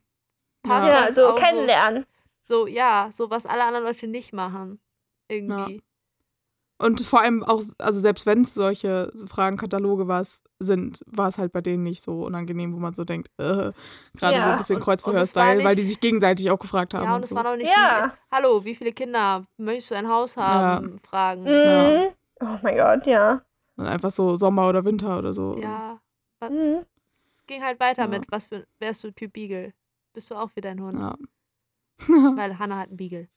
Passt Ja. Das so kennenlernen. So, ja, so was alle anderen Leute nicht machen. Irgendwie. Und vor allem auch, also selbst wenn es solche Fragenkataloge was sind, war es halt bei denen nicht so unangenehm, wo man so denkt, äh, gerade Ja. so ein bisschen Kreuzverhör-Style, weil die sich gegenseitig auch gefragt haben. Ja, und und es so. war auch nicht Ja. die, hallo, wie viele Kinder möchtest du ein Haus haben? Fragen. Mhm. Oh mein Gott, ja. Und einfach so Sommer oder Winter oder so. Ja. Mhm. Es ging halt weiter Ja. mit, was für, wärst du Typ Beagle? Bist du auch wie dein Hund? Ja. Weil Hannah hat einen Beagle.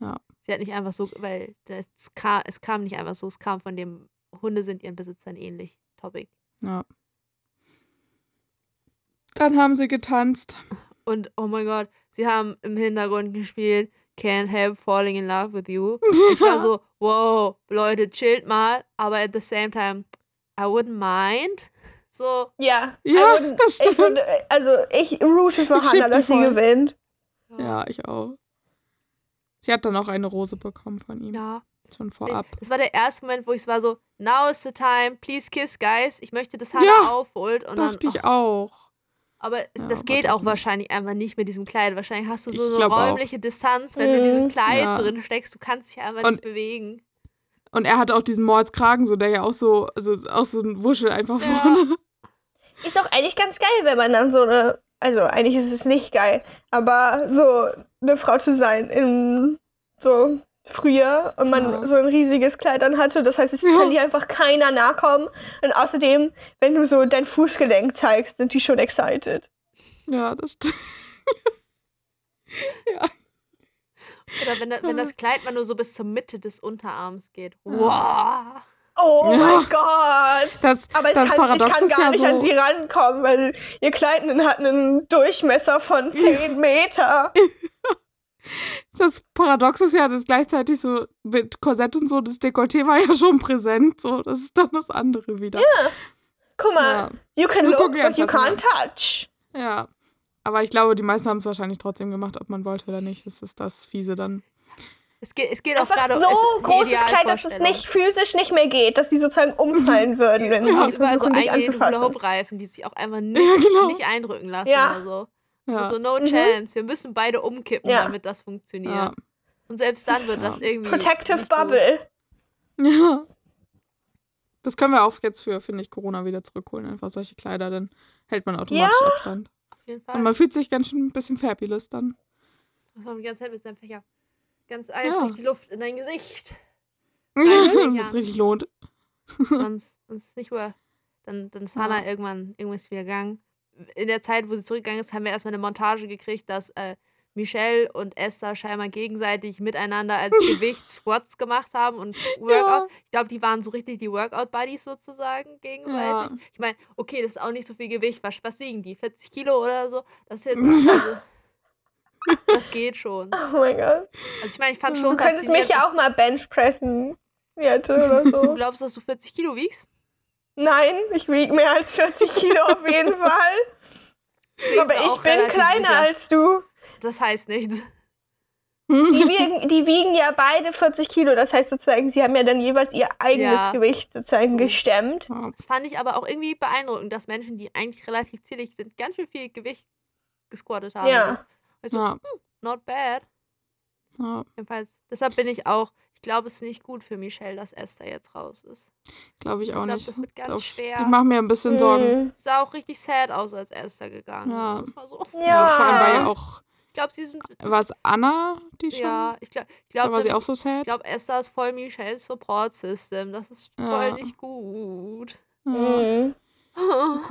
Ja. Sie hat nicht einfach so, weil das kam, es kam nicht einfach so, es kam von dem, Hunde sind ihren Besitzern ähnlich. Topic. ja. Dann haben sie getanzt. Und oh mein Gott, sie haben im Hintergrund gespielt Can't Help Falling in Love with You. Ich war so, wow, Leute, chillt mal, aber at the same time, I wouldn't mind. So, Ja. Ja, also, das ich stimmt. würde, also ich route für Ich Hannah, dass sie voll. gewinnt. Ja, ich auch. Sie hat dann auch eine Rose bekommen von ihm. ja. Schon vorab. Das war der erste Moment, wo ich war so, now is the time, please kiss, guys. Ich möchte, dass Hannah Ja, aufholt. Und dann, Dachte ich oh, auch. aber Ja, das geht auch nicht. wahrscheinlich einfach nicht mit diesem Kleid. Wahrscheinlich hast du so Ich eine glaub auch. räumliche Distanz, wenn du in diesem Mhm. Kleid Ja. drin steckst. Du kannst dich einfach Und- nicht bewegen. Und er hatte auch diesen Mordskragen, so der ja auch so, also auch so ein Wuschel einfach Ja. vorne. Ist doch eigentlich ganz geil, wenn man dann so eine, also eigentlich ist es nicht geil, aber so eine Frau zu sein im so früher und man Ja. so ein riesiges Kleid an hatte. Das heißt, es Ja. kann dir einfach keiner nachkommen. Und außerdem, wenn du so dein Fußgelenk zeigst, sind die schon excited. Ja, das stimmt. Oder wenn, wenn das Kleid mal nur so bis zur Mitte des Unterarms geht. Wow. Oh Ja. mein Gott! Das, Aber ich das kann, ich Paradox kann ist gar ja nicht so. an sie rankommen, weil ihr Kleid hat einen Durchmesser von 10 Meter. Das Paradox ist ja, dass gleichzeitig so mit Korsett und so, das Dekolleté war ja schon präsent. So, das ist dann das andere wieder. Guck mal, Ja. you can Nur look, but you can't touch. ja. Aber ich glaube, die meisten haben es wahrscheinlich trotzdem gemacht, ob man wollte oder nicht. Das ist das Fiese dann. Es geht, es geht auch gerade so es ist die großes Kleid, dass es nicht physisch nicht mehr geht, dass die sozusagen umfallen würden, wenn Ja. die so dich anzufassen. Die sich auch einfach nicht, Ja, genau. nicht eindrücken lassen Ja. oder so. Ja. Also no Mhm. chance. Wir müssen beide umkippen, Ja. damit das funktioniert. ja. Und selbst dann wird das irgendwie. Protective nicht gut. Bubble. Ja. Das können wir auch jetzt für, finde ich, Corona wieder zurückholen. Einfach solche Kleider, dann hält man automatisch Abstand. Auf jeden Und Fall. man fühlt sich ganz schön ein bisschen fabulous dann. Das war die ganze Zeit mit seinem Fächer. Ganz eifrig Ja. die Luft in dein Gesicht. Ja, ja. was richtig lohnt. sonst, sonst ist es nicht worth. Dann, dann ist Ja. Hannah irgendwann irgendwas wieder gegangen. In der Zeit, wo sie zurückgegangen ist, haben wir erstmal eine Montage gekriegt, dass äh, Michelle und Esther scheinbar gegenseitig miteinander als Gewicht Squats gemacht haben und Workout. Ich glaube, die waren so richtig die Workout-Buddies sozusagen gegenseitig. Ja. Ich meine, okay, das ist auch nicht so viel Gewicht. Was, was wiegen die? 40 Kilo oder so? Das ist jetzt, also, das geht schon. Oh mein Gott. Also ich meine, ich fand Du schon Du könntest mich ja auch mal benchpressen. Jetzt oder Du so. glaubst, dass du 40 Kilo wiegst? Nein, ich wiege mehr als 40 Kilo auf jeden Fall. Bin Aber ich bin kleiner sicher. als du. Das heißt nichts. Die wiegen, die wiegen ja beide 40 Kilo. Das heißt sozusagen, sie haben ja dann jeweils ihr eigenes Ja. Gewicht sozusagen So. gestemmt. Das fand ich aber auch irgendwie beeindruckend, dass Menschen, die eigentlich relativ zierlich sind, ganz schön viel Gewicht gesquattet haben. Ja. Also, Ja. not bad. Ja, Jedenfalls, deshalb bin ich auch, ich glaube, es ist nicht gut für Michelle, dass Esther jetzt raus ist. glaube ich Ich auch glaube, nicht. das wird ganz Glaub, schwer. Die machen mir ein bisschen Sorgen. Mhm. Es sah auch richtig sad aus, als Esther gegangen Ja. ist. So, Ja. Ja. Vor allem war ja auch, ich glaube, sie sind, war es Anna, die schon? ja, ich glaube, ich da war sie auch so sad. ich glaube, Esther ist voll Michelles Support System. Das ist Ja. voll nicht gut. ja. Mhm.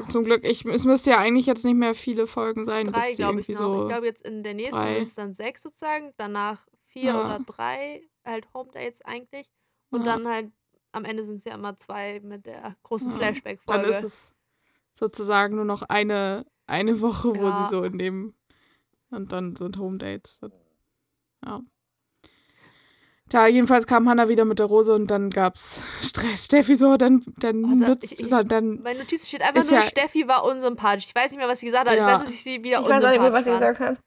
Zum Glück, ich, es müsste ja eigentlich jetzt nicht mehr viele Folgen sein, drei, glaube ich noch. so. ich glaube, jetzt in der nächsten sind es dann sechs sozusagen, danach vier Ja. oder drei, halt Home Dates eigentlich. Und Ja. dann halt am Ende sind es ja immer zwei mit der großen Ja. Flashback-Folge. dann ist es sozusagen nur noch eine, eine Woche, wo sie so in dem. Und dann sind Home Dates. Ja. Da, jedenfalls kam Hannah wieder mit der Rose und dann gab's Stress. Steffi so, dann, dann Oh, nutzt, ich- ich- dann, Meine Notiz steht einfach nur, ja- Steffi war unsympathisch. Ich weiß nicht mehr, was sie gesagt hat. Ja. Ich weiß, dass ich sie wieder Ich weiß auch nicht mehr, was unsympathisch sie gesagt hat.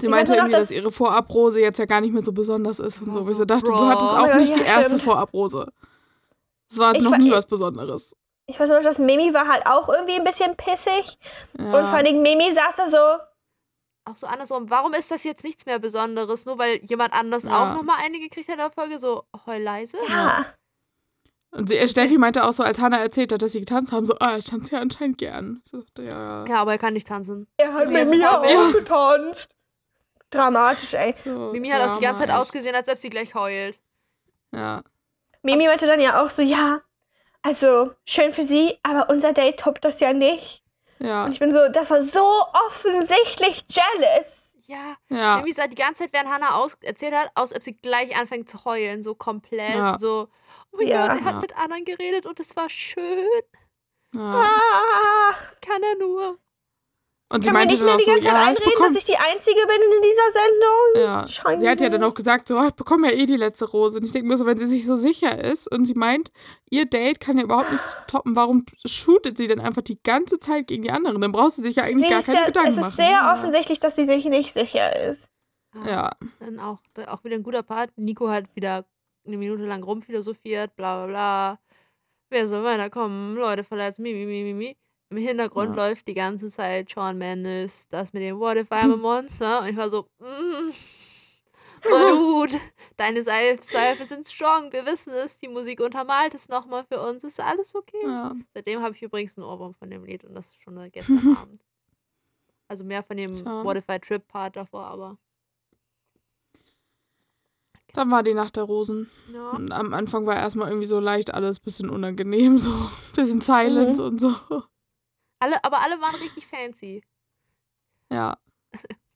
sie ich meinte irgendwie, dass- dass ihre Vorabrose jetzt ja gar nicht mehr so besonders ist und Oh, so. Wo ich so, dachte, Bro. du hattest Oh auch ja, nicht die erste. Vorabrose. Es war Ich noch nie was Besonderes. Ich weiß nur noch, dass Mimi war halt auch irgendwie ein bisschen pissig. Ja. Und vor allem Mimi saß da so, Auch so andersrum. Warum ist das jetzt nichts mehr Besonderes? Nur weil jemand anders Ja. auch nochmal eine gekriegt hat in der Folge? So, heul leise? ja. Und sie, äh, Steffi meinte auch so, als Hannah erzählt hat, dass sie getanzt haben, so, ah, ich tanze ja anscheinend gern. So, dachte, ja, ja. Ja, aber er kann nicht tanzen. Er hat mit mir auch mehr- getanzt. Dramatisch, ey. So, Mimi hat auch die ganze Zeit ausgesehen, als ob sie gleich heult. Ja. Mimi meinte dann ja auch so, ja, also schön für sie, aber unser Date toppt das ja nicht. Ja. Und ich bin so, das war so offensichtlich jealous. Ja, Ja. Mimi sah die ganze Zeit, während Hannah aus erzählt hat, aus, ob sie gleich anfängt zu heulen. So komplett. Ja. So, oh mein Ja. Gott, er hat Ja. mit anderen geredet und es war schön. ja. Ah, Kann er nur. Und sie kann meinte nicht dann mehr auch die so, ganze Zeit ja, ich einreden, bekomme. dass ich die Einzige bin in dieser Sendung. Ja. Scheiße. Sie hat ja dann auch gesagt, so, oh, ich bekomme ja eh die letzte Rose. Und ich denke mir so, wenn sie sich so sicher ist und sie meint, ihr Date kann ja überhaupt nicht toppen, warum shootet sie denn einfach die ganze Zeit gegen die anderen? Dann brauchst du sich ja eigentlich Sie gar keine ja, Gedanken es ist machen. sehr ja. offensichtlich, dass sie sich nicht sicher ist. Ja. Dann auch, auch wieder ein guter Part. Nico hat wieder eine Minute lang rumphilosophiert, bla bla bla. Wer soll weiterkommen? Leute verletzen, mi, mi, mi, mi, mi. Im Hintergrund Ja. läuft die ganze Zeit Sean Mendes, das mit dem What if I'm a Monster? Und ich war so, mm, voll gut. Deine Selbstzweifel sind strong, wir wissen es. Die Musik untermalt es nochmal für uns, ist alles okay. ja. Seitdem habe ich übrigens einen Ohrwurm von dem Lied und das ist schon gestern Abend. Also mehr von dem Schau. What if I Trip Part davor, aber. Dann war die Nacht der Rosen. Ja. Und am Anfang war erstmal irgendwie so leicht alles bisschen unangenehm, so bisschen Silence Mhm. und so. Alle, aber alle waren richtig fancy. Ja.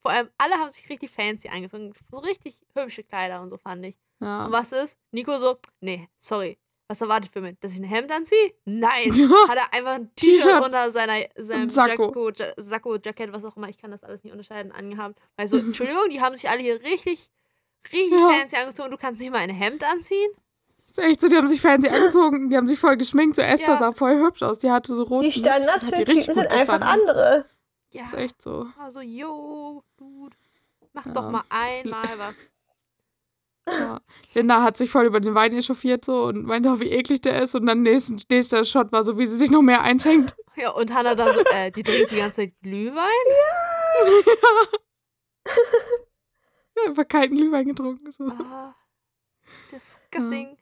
Vor allem, alle haben sich richtig fancy angezogen. So richtig hübsche Kleider und so fand ich. Ja. Und was ist? Nico so, nee, sorry. Was erwartet für mich? Dass ich ein Hemd anziehe? Nein. Hat er einfach ein T-Shirt unter seiner, seinem Sakko. Ja- Sakko, Jackett, was auch immer. Ich kann das alles nicht unterscheiden, angehabt. Also, Entschuldigung, die haben sich alle hier richtig, richtig Ja. fancy angezogen. Du kannst nicht mal ein Hemd anziehen? Ist echt so, die haben sich fancy angezogen, die haben sich voll geschminkt. So Esther Ja. sah voll hübsch aus. Die hatte so roten Die Standards sind einfach andere. Ja. Ist echt so. Also, yo, Dude. Mach Ja. doch mal einmal was. Ja. Linda hat sich voll über den Wein echauffiert so und meinte auch, wie eklig der ist. Und dann nächsten, nächster Shot war so, wie sie sich noch mehr einschenkt. Ja, und Hannah dann so, äh, die trinkt die ganze Zeit Glühwein? Ja, einfach kalten Glühwein getrunken. So. Ah, disgusting. Ja,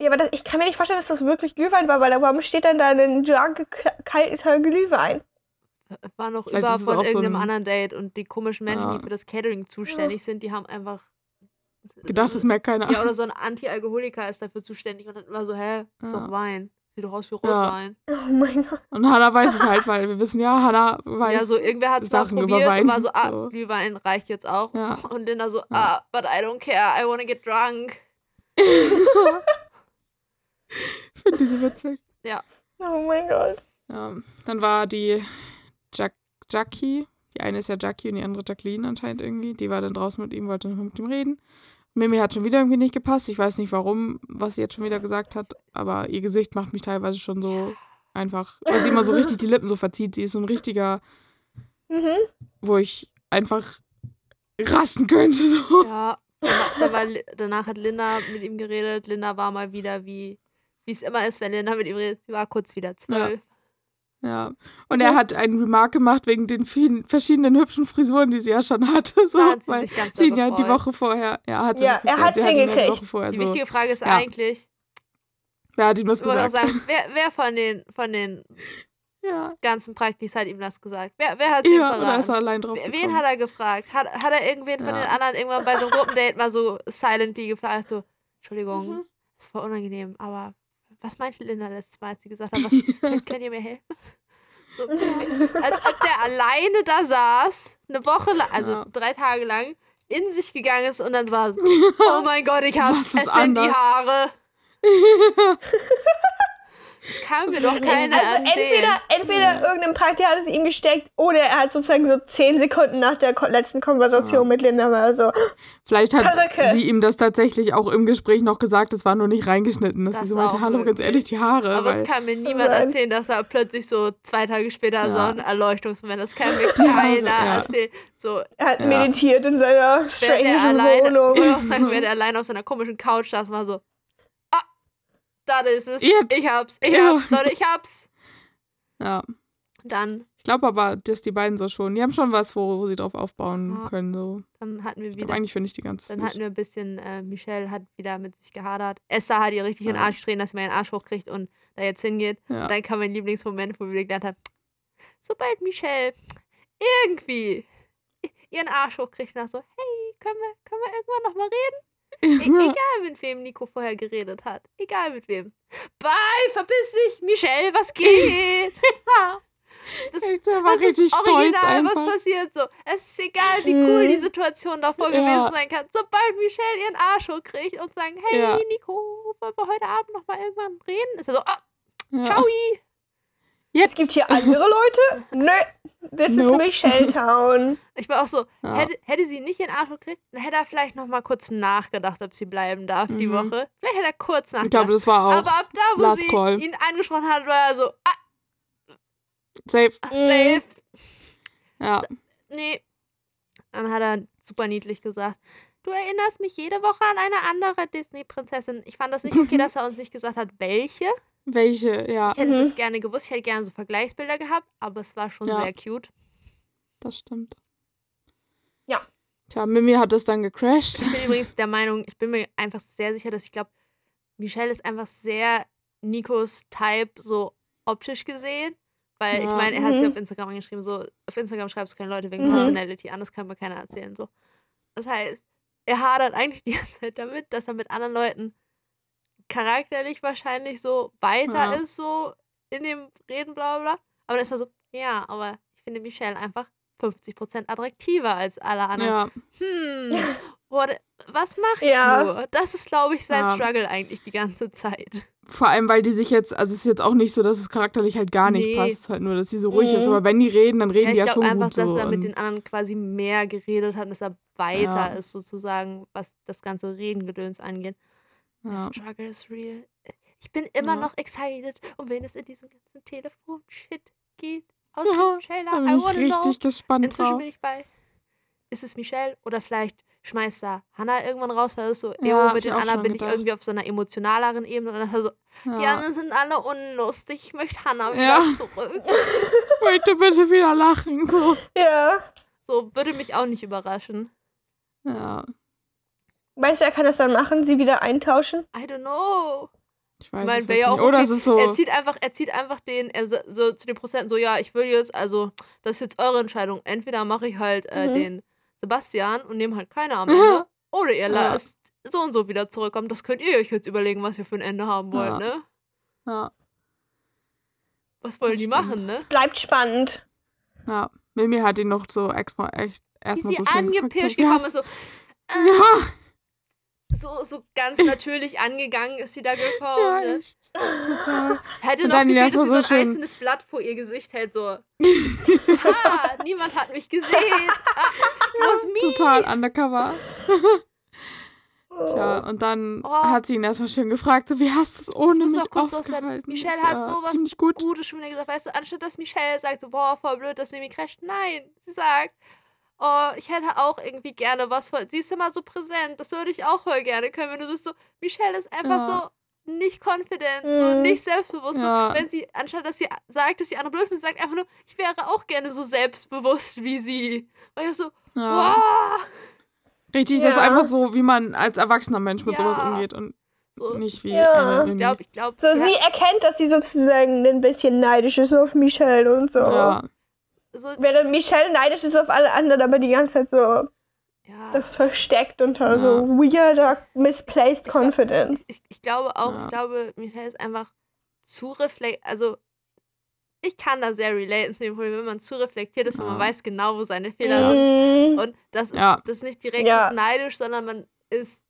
aber das, ich kann mir nicht vorstellen, dass das wirklich Glühwein war, weil da- warum steht dann da ein k- kalter Glühwein? War noch Vielleicht über von so irgendeinem ein- anderen Date und die komischen Menschen, Ja. die für das Catering zuständig sind, die haben einfach gedacht, das merkt keiner. Ja, oder so ein Anti-Alkoholiker ist dafür zuständig und dann immer so, hä, ist Ja. doch Wein. Sieht doch aus wie Ja. Rotwein. Oh mein Gott. Und Hannah weiß es halt, weil wir wissen ja, Hannah weiß. Ja, so irgendwer hat es mal probiert Wein, und war so, ah, so. Glühwein reicht jetzt auch. Ja. Und Linda so, ah, but I don't care, I wanna get drunk. ich finde diese witzig. Oh mein Gott. Ja, dann war die Jack Jackie, die eine ist ja Jackie und die andere Jacqueline anscheinend irgendwie, die war dann draußen mit ihm, wollte noch mit ihm reden. Mimi hat schon wieder irgendwie nicht gepasst. Ich weiß nicht warum, was sie jetzt schon wieder gesagt hat, aber ihr Gesicht macht mich teilweise schon so einfach, weil sie immer so richtig die Lippen so verzieht. Sie ist so ein richtiger, Mhm. wo ich einfach rasten könnte. So. Ja, danach, danach hat Linda mit ihm geredet. Linda war mal wieder wie, wie es immer ist, wenn Linda mit ihm redet. Sie war kurz wieder zwölf. Ja. Und er hat einen Remark gemacht wegen den vielen verschiedenen hübschen Frisuren, die sie ja schon hatte. So, hat sie weil sich ganz sie ihn ja die. Woche vorher, ja, hat sie Ja, sich er hat ja die hingekriegt. Woche vorher Die so. wichtige Frage ist Ja. eigentlich, Wer hat ihm das gesagt? sagen, wer, wer von den, von den Ja. ganzen Praktis hat ihm das gesagt? Wer, wer hat ihm Ja, ist verraten? er allein drauf Wen gekommen? hat er gefragt? Hat, hat er irgendwen von Ja. den anderen irgendwann bei so einem Gruppendate mal so silently gefragt? So, Entschuldigung, Mhm. ist voll unangenehm, aber was meinte Linda letztes Mal, als sie gesagt hat, was, könnt, könnt ihr mir helfen? So, als ob der alleine da saß, eine Woche lang, also Ja. drei Tage lang, in sich gegangen ist und dann war, oh mein Gott, ich hab's, es sind die? Haare. Das kann mir doch keiner Also erzählen. entweder, entweder irgendein Prakti hat es ihm gesteckt oder er hat sozusagen so zehn Sekunden nach der letzten Konversation Ja. mit Linda mal so, Vielleicht hat Perücke. sie ihm das tatsächlich auch im Gespräch noch gesagt, es war nur nicht reingeschnitten, dass Das sie so meinte, hallo, ganz ehrlich, die Haare. Aber es kann mir niemand Nein. erzählen, dass er plötzlich so zwei Tage später so Ja. ein Erleuchtungsmoment, das kann mir keiner ja. erzählen. So, er hat Ja. meditiert in seiner strange er alleine, ich Wohnung. würde auch sagen, während er alleine auf seiner komischen Couch saß, war so, da ist es, Jetzt. ich hab's, ich Ja. hab's, Leute, ich hab's. ja. Dann, Ich glaube aber, dass die beiden so schon, die haben schon was, wo, wo sie drauf aufbauen Ja. können. So. dann hatten wir Ich glaube, wieder, eigentlich finde ich die ganz dann süß. hatten wir ein bisschen, äh, Michelle hat wieder mit sich gehadert. Esther hat ihr richtig in den Ja. Arsch drehen, dass sie mal ihren Arsch hochkriegt und da jetzt hingeht. Ja. Dann kam mein Lieblingsmoment, wo wir gelernt haben, sobald Michelle irgendwie ihren Arsch hochkriegt und dann so, hey, können wir, können wir irgendwann nochmal reden? E egal, mit wem Nico vorher geredet hat. Egal mit wem. Bye, verpiss dich, Michelle, was geht? Das, Echt, der war das ist richtig stolz original, einfach. was passiert. So, es ist egal, wie cool Mhm. die Situation davor Ja. gewesen sein kann. Sobald Michelle ihren Arsch hochkriegt und sagen, hey, Ja. Nico, wollen wir heute Abend nochmal irgendwann reden? Ist er so, ah, Ja. ciao. Es Jetzt. gibt hier andere Leute? Nö, das Nope. ist Michelle Town. Ich war auch so, Ja. hätte, hätte sie nicht ihren Arsch gekriegt, dann hätte er vielleicht noch mal kurz nachgedacht, ob sie bleiben darf die Mhm. Woche. Vielleicht hätte er kurz Ich nachgedacht. glaube, das war auch Aber ab da, wo Last sie Call. ihn angesprochen hat, war er so, ah, safe. safe. Ja. Nee. Dann hat er super niedlich gesagt, du erinnerst mich jede Woche an eine andere Disney-Prinzessin. Ich fand das nicht okay, dass er uns nicht gesagt hat, welche. Welche, ja, Ich hätte Mhm. das gerne gewusst. Ich hätte gerne so Vergleichsbilder gehabt, aber es war schon Ja. sehr cute. das stimmt. Ja. Tja, Mimi hat das dann gecrashed. Ich bin übrigens der Meinung, ich bin mir einfach sehr sicher, dass ich glaube, Michelle ist einfach sehr Nikos Type, so optisch gesehen. Weil ich Ja. meine, er hat sie Mhm. auf Instagram angeschrieben, so, auf Instagram schreibst du keine Leute wegen Mhm. Personality an, das kann mir keiner erzählen. So. Das heißt, er hadert eigentlich die ganze Zeit damit, dass er mit anderen Leuten charakterlich wahrscheinlich so weiter Ja. ist, so in dem Reden, bla bla bla. Aber dann ist er so, ja, aber ich finde Michelle einfach 50% attraktiver als alle anderen Ja, hm, what, was mache ich Ja. nur? Das ist, glaube ich, sein Ja. Struggle eigentlich die ganze Zeit. vor allem, weil die sich jetzt, also es ist jetzt auch nicht so, dass es charakterlich halt gar nicht Nee. passt, halt nur, dass sie so ruhig Mhm. ist. Aber wenn die reden, dann reden Ja, die ich ja schon glaube einfach, gut dass so. er mit den anderen quasi mehr geredet hat, dass er weiter Ja. ist, sozusagen, was das ganze Redengedöns angeht. Ja. Der Struggle is real. Ich bin immer Ja. noch excited. Und wenn es in diesem ganzen Telefon-Shit geht, aus Ja, dem Trailer, Da I bin ich wanna know. richtig gespannt Inzwischen drauf. bin ich bei, ist es Michelle oder vielleicht schmeißt da Hannah irgendwann raus, weil es so, Ja, mit ich den anderen bin ich gedacht. irgendwie auf so einer emotionaleren Ebene und dann so, die Ja. anderen sind alle unlustig, ich möchte Hannah wieder Ja. zurück. Möchte bitte wieder lachen. So. Ja. So würde mich auch nicht überraschen. Ja, Meinst du, er kann das dann machen, sie wieder eintauschen? I don't know. ich weiß Ich meine, es wäre ja auch nicht. Oder okay. es ist so. Er zieht einfach, er zieht einfach den, er so zu den Prozenten so, ja, ich will jetzt, also, das ist jetzt eure Entscheidung. Entweder mache ich halt äh, Mhm. den Sebastian und nehme halt keine am Ende. Oder ihr Ja. lasst so und so wieder zurückkommt. Das könnt ihr euch jetzt überlegen, was ihr für ein Ende haben wollt, Ja. ne? Ja, Was wollen Das die stimmt. machen, ne? Bleibt spannend. ja. Mimi hat ihn noch so extra echt erstmal so schön wie gekommen ist, so, Ja, so, so ganz natürlich angegangen ist sie da gekommen. ja, ne? echt. Total. Hätte Und noch gefehlt, dass sie so ein schön- einzelnes Blatt vor ihr Gesicht hält, so. ah, niemand hat mich gesehen. Ah, was me? Total undercover. Tja, und dann Oh. hat sie ihn erstmal schön gefragt, so, wie hast du es ohne mich ausgehalten? Michelle hat war sowas ziemlich gut. Gutes schon wieder gesagt, weißt du, anstatt dass Michelle sagt, so, boah, voll blöd, dass Mimi crasht. Nein, sie sagt, oh, ich hätte auch irgendwie gerne was voll. Sie ist immer so präsent, das würde ich auch voll gerne können, wenn du bist so, Michelle ist einfach Ja. so nicht confident, so Mhm. nicht selbstbewusst. Ja. So, wenn sie, anstatt dass sie sagt, dass die andere blöd ist, sagt einfach nur, ich wäre auch gerne so selbstbewusst wie sie. Weil ich so, Ja. wow. Richtig, das ist Ja. einfach so, wie man als erwachsener Mensch mit Ja. sowas umgeht und So, nicht wie Ja. eine ich glaube, ich glaube, So, sie erkennt, dass sie sozusagen ein bisschen neidisch ist auf Michelle und so. Ja, so, Während Michelle neidisch ist auf alle anderen, aber die ganze Zeit so ja. das versteckt unter Ja. so weirder, misplaced confidence. ich, ich glaube auch, Ja. ich glaube, Michael ist einfach zu reflektiert. Also, ich kann da sehr relaten zu dem Problem, wenn man zu reflektiert ist und man weiß genau, wo seine Fehler sind. Mhm. Und das, Ja. das ist nicht direkt Ja. ist neidisch, sondern man ist,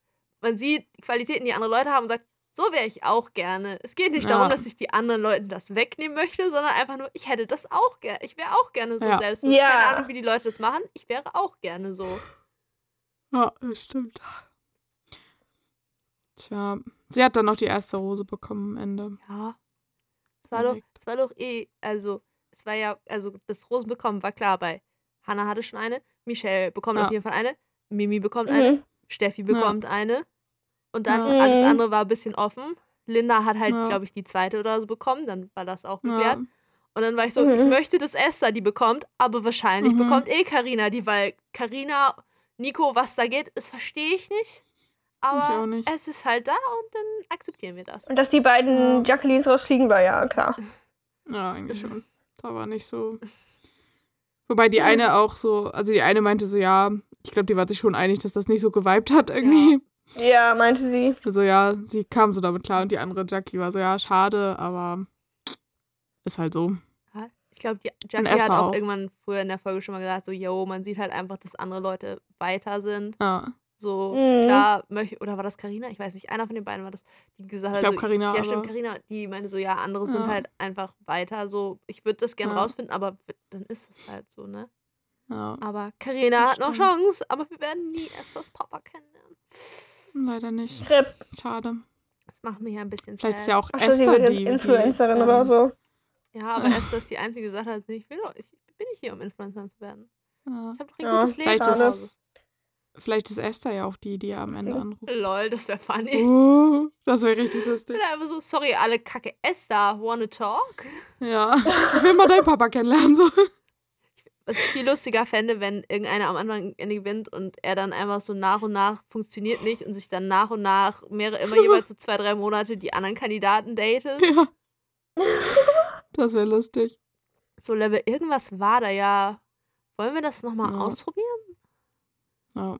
man sieht die Qualitäten, die andere Leute haben und sagt, so wäre ich auch gerne. Es geht nicht Ja. darum, dass ich die anderen Leuten das wegnehmen möchte, sondern einfach nur, ich hätte das auch gerne. Ich wäre auch gerne so Ja. selbstbewusst. Ja. Keine Ahnung, wie die Leute das machen. Ich wäre auch gerne so. ja, das stimmt. Tja, sie hat dann noch die erste Rose bekommen am Ende. Ja. Es war doch, es war doch eh, also, es war ja, also das Rosenbekommen war klar bei Hannah hatte schon eine, Michelle bekommt Ja. auf jeden Fall eine, Mimi bekommt eine, Mhm. Steffi bekommt eine. Und dann Ja. alles Mhm. andere war ein bisschen offen. Linda hat halt, Ja. glaube ich, die zweite oder so bekommen, dann war das auch Ja, geklärt. Und dann war ich so, Mhm. ich möchte, dass Esther die bekommt, aber wahrscheinlich Mhm. bekommt eh Karina die, weil Karina, Nico, was da geht, das verstehe ich nicht. Aber nicht. es ist halt da und dann akzeptieren wir das. Und dass die beiden Ja. Jacquelines rausfliegen, war ja klar. ja, eigentlich schon. Da war nicht so. Wobei die eine auch so, also die eine meinte so, ja, ich glaube, die war sich schon einig, dass das nicht so geweibt hat irgendwie. Ja, meinte sie. Also ja, sie kam so damit klar und die andere Jackie war so, ja, schade, aber ist halt so. Ja, Ich glaube, die Jackie hat auch auch. irgendwann früher in der Folge schon mal gesagt, so, yo, man sieht halt einfach, dass andere Leute weiter sind. Ja, So, Mhm. klar, möchte, oder war das Karina? Ich weiß nicht, einer von den beiden war das, die gesagt ich hat, glaube, so, Carina ja, stimmt, Karina, die meinte so, ja, andere sind Ja. halt einfach weiter. So, ich würde das gerne Ja. rausfinden, aber dann ist es halt so, ne? Ja, Aber Karina hat noch. Chance, aber wir werden nie erst das Papa kennenlernen. Leider nicht. Rip. Schade. Das macht mich ein bisschen Vielleicht ist ja auch sie Esther wird jetzt die, Influencerin die, oder ähm, so. Ja, aber Esther ist die Einzige, die gesagt hat, ich will doch, ich bin nicht hier, um Influencer zu werden. Ja. Ich habe doch ein Ja, gutes Leben. Vielleicht ist, vielleicht ist Esther ja auch die, die am Ende anruft. Lol, das wäre funny. Uh, das wäre richtig Ich lustig. bin einfach so, sorry, alle Kacke. Esther, wanna talk? Ja, ich will mal deinen Papa kennenlernen. So. Was ich viel lustiger fände, wenn irgendeiner am Anfang gewinnt und er dann einfach so nach und nach funktioniert nicht und sich dann nach und nach mehrere, immer jeweils so zwei, drei Monate die anderen Kandidaten datet. Ja. Das wäre lustig. So Level, irgendwas war da ja. Wollen wir das nochmal Ja. ausprobieren? Ja.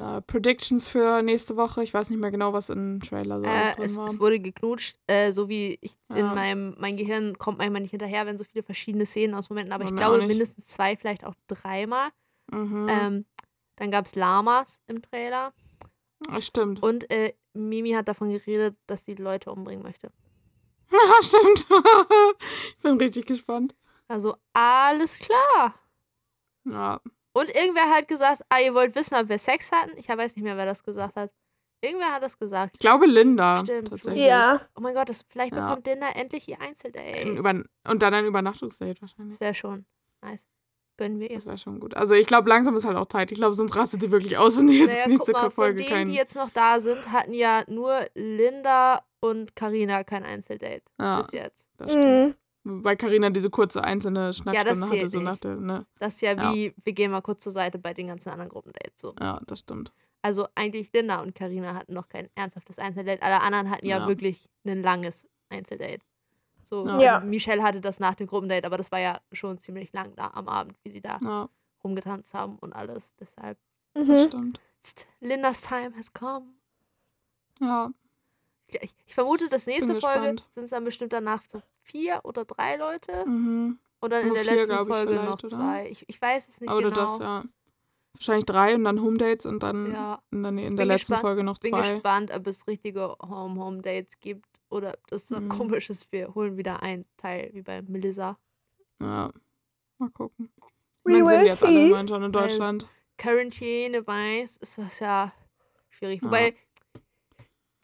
Na, Predictions für nächste Woche. Ich weiß nicht mehr genau, was im Trailer so alles Äh, drin es, war. es wurde geknutscht, äh, so wie ich in Ja. meinem, mein Gehirn kommt manchmal nicht hinterher, wenn so viele verschiedene Szenen aus Momenten, aber Bei ich glaube mindestens zwei, vielleicht auch dreimal. Mhm. Ähm, dann gab es Lamas im Trailer Ach, stimmt. und äh, Mimi hat davon geredet, dass sie Leute umbringen möchte. Ja, stimmt. ich bin richtig gespannt. Also alles klar. Ja. Und irgendwer hat gesagt, ah, ihr wollt wissen, ob wir Sex hatten? Ich weiß nicht mehr, wer das gesagt hat. Irgendwer hat das gesagt. Ich glaube Linda. Stimmt, Tatsächlich. Ja. Oh mein Gott, das, vielleicht Ja. bekommt Linda endlich ihr Ein Einzeldate. Über und dann ein Übernachtungsdate wahrscheinlich. Das wäre schon nice. Gönnen wir ihr. Das wäre schon gut. Also ich glaube, langsam ist halt auch Zeit. Ich glaube, sonst rastet die wirklich aus, wenn die jetzt Naja, nächste guck mal, von Folge denen, keinen. die jetzt noch da sind, hatten ja nur Linda und Karina kein Einzeldate Ja, bis jetzt. das stimmt. Mhm. Weil Karina diese kurze einzelne Schnackstunde hatte, zählt so nach der, ne? Das ist ja Ja. wie, wir gehen mal kurz zur Seite bei den ganzen anderen Gruppendates. So. Ja, das stimmt. Also eigentlich Linda und Karina hatten noch kein ernsthaftes Einzeldate. Alle anderen hatten ja, Ja. wirklich ein langes Einzeldate. So, Ja. also Ja. Michelle hatte das nach dem Gruppendate, aber das war ja schon ziemlich lang da am Abend, wie sie da Ja, rumgetanzt haben und alles. Deshalb, das Mhm. stimmt. jetzt. Lindas Time has come. Ja, Ich, ich vermute, das nächste Bin Folge sind es dann bestimmt danach so vier oder drei Leute. mhm. Und dann in Nur der vier, letzten ich, Folge noch oder? zwei. Ich, ich weiß es nicht Oder genau. das, ja. Wahrscheinlich drei und dann Home Dates und dann Ja. in der, in der Bin letzten gespannt- Folge noch Bin zwei. gespannt, ob es richtige Home-Home-Dates gibt oder ob das so Mhm. komisch ist. Wir holen wieder einen Teil wie bei Melissa. Ja. Mal gucken. Und dann sind jetzt alle see. immerhin schon in Weil- Deutschland. Quarantäne weiß, ist das ja schwierig. Ja. Wobei,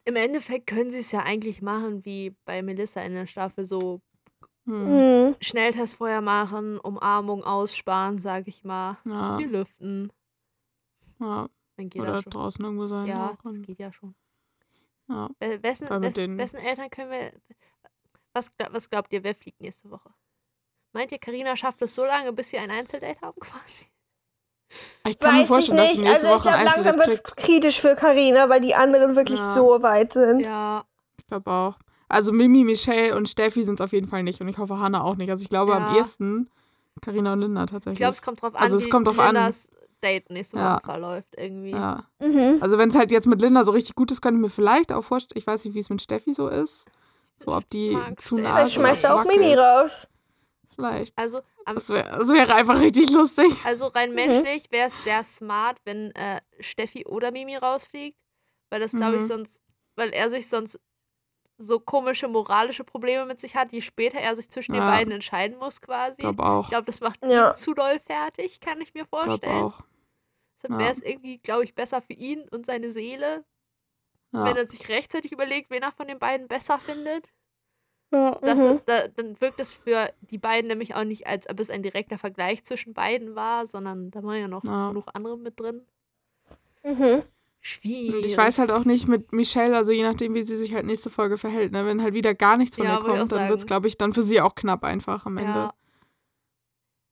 im Endeffekt können sie es ja eigentlich machen, wie bei Melissa in der Staffel, so Hm. Mhm. Schnelltest vorher machen, Umarmung aussparen, sag ich mal. Ja, Wir lüften. ja. Dann geht Oder das schon. draußen irgendwo sein. Ja, das geht ja schon. ja. We- Wessen, wessen, wessen Eltern können wir. Was, was glaubt ihr, wer fliegt nächste Woche? Meint ihr, Karina schafft es so lange, bis sie ein Einzeldate haben quasi? Ich kann mir Weiß ich vorstellen, dass nicht. sie nächste Also ich Woche ein langsam wird kritisch für Karina, weil die anderen wirklich Ja. so weit sind. Ja, Ich glaube auch. Also Mimi, Michelle und Steffi sind es auf jeden Fall nicht. Und ich hoffe, Hannah auch nicht. Also ich glaube am Ja. ehesten Karina und Linda tatsächlich. ich glaube, es kommt drauf an, Also es wie kommt drauf an. Lindas Date nächste Woche Ja. verläuft irgendwie. ja. Mhm. Also wenn es halt jetzt mit Linda so richtig gut ist, könnte ich mir vielleicht auch vorstellen, ich weiß nicht, wie es mit Steffi so ist. So, ob die mag zu nah ist schmeißt ob er auch Mimi raus. Vielleicht. Also, Das, wär, das wäre einfach richtig lustig. also rein Mhm. menschlich wäre es sehr smart, wenn äh, Steffi oder Mimi rausfliegt. Weil das, glaube ich, Mhm. sonst, weil er sich sonst so komische moralische Probleme mit sich hat, je später er sich zwischen den Ja. beiden entscheiden muss, quasi. Ich glaube auch. Ich glaube, das macht Ja. ihn zu doll fertig, kann ich mir Ich glaube vorstellen. auch. Deshalb Ja. wäre es irgendwie, glaube ich, besser für ihn und seine Seele, Ja. wenn er sich rechtzeitig überlegt, wen er von den beiden besser findet. Ja. Das Mhm. ist, da, dann wirkt es für die beiden nämlich auch nicht, als ob es ein direkter Vergleich zwischen beiden war, sondern da waren ja noch Ja. genug andere mit drin. Mhm. Schwierig. Und ich weiß halt auch nicht mit Michelle, also je nachdem, wie sie sich halt nächste Folge verhält, ne? wenn halt wieder gar nichts von Ja, ihr kommt, dann wird es, glaube ich, dann für sie auch knapp einfach am Ende.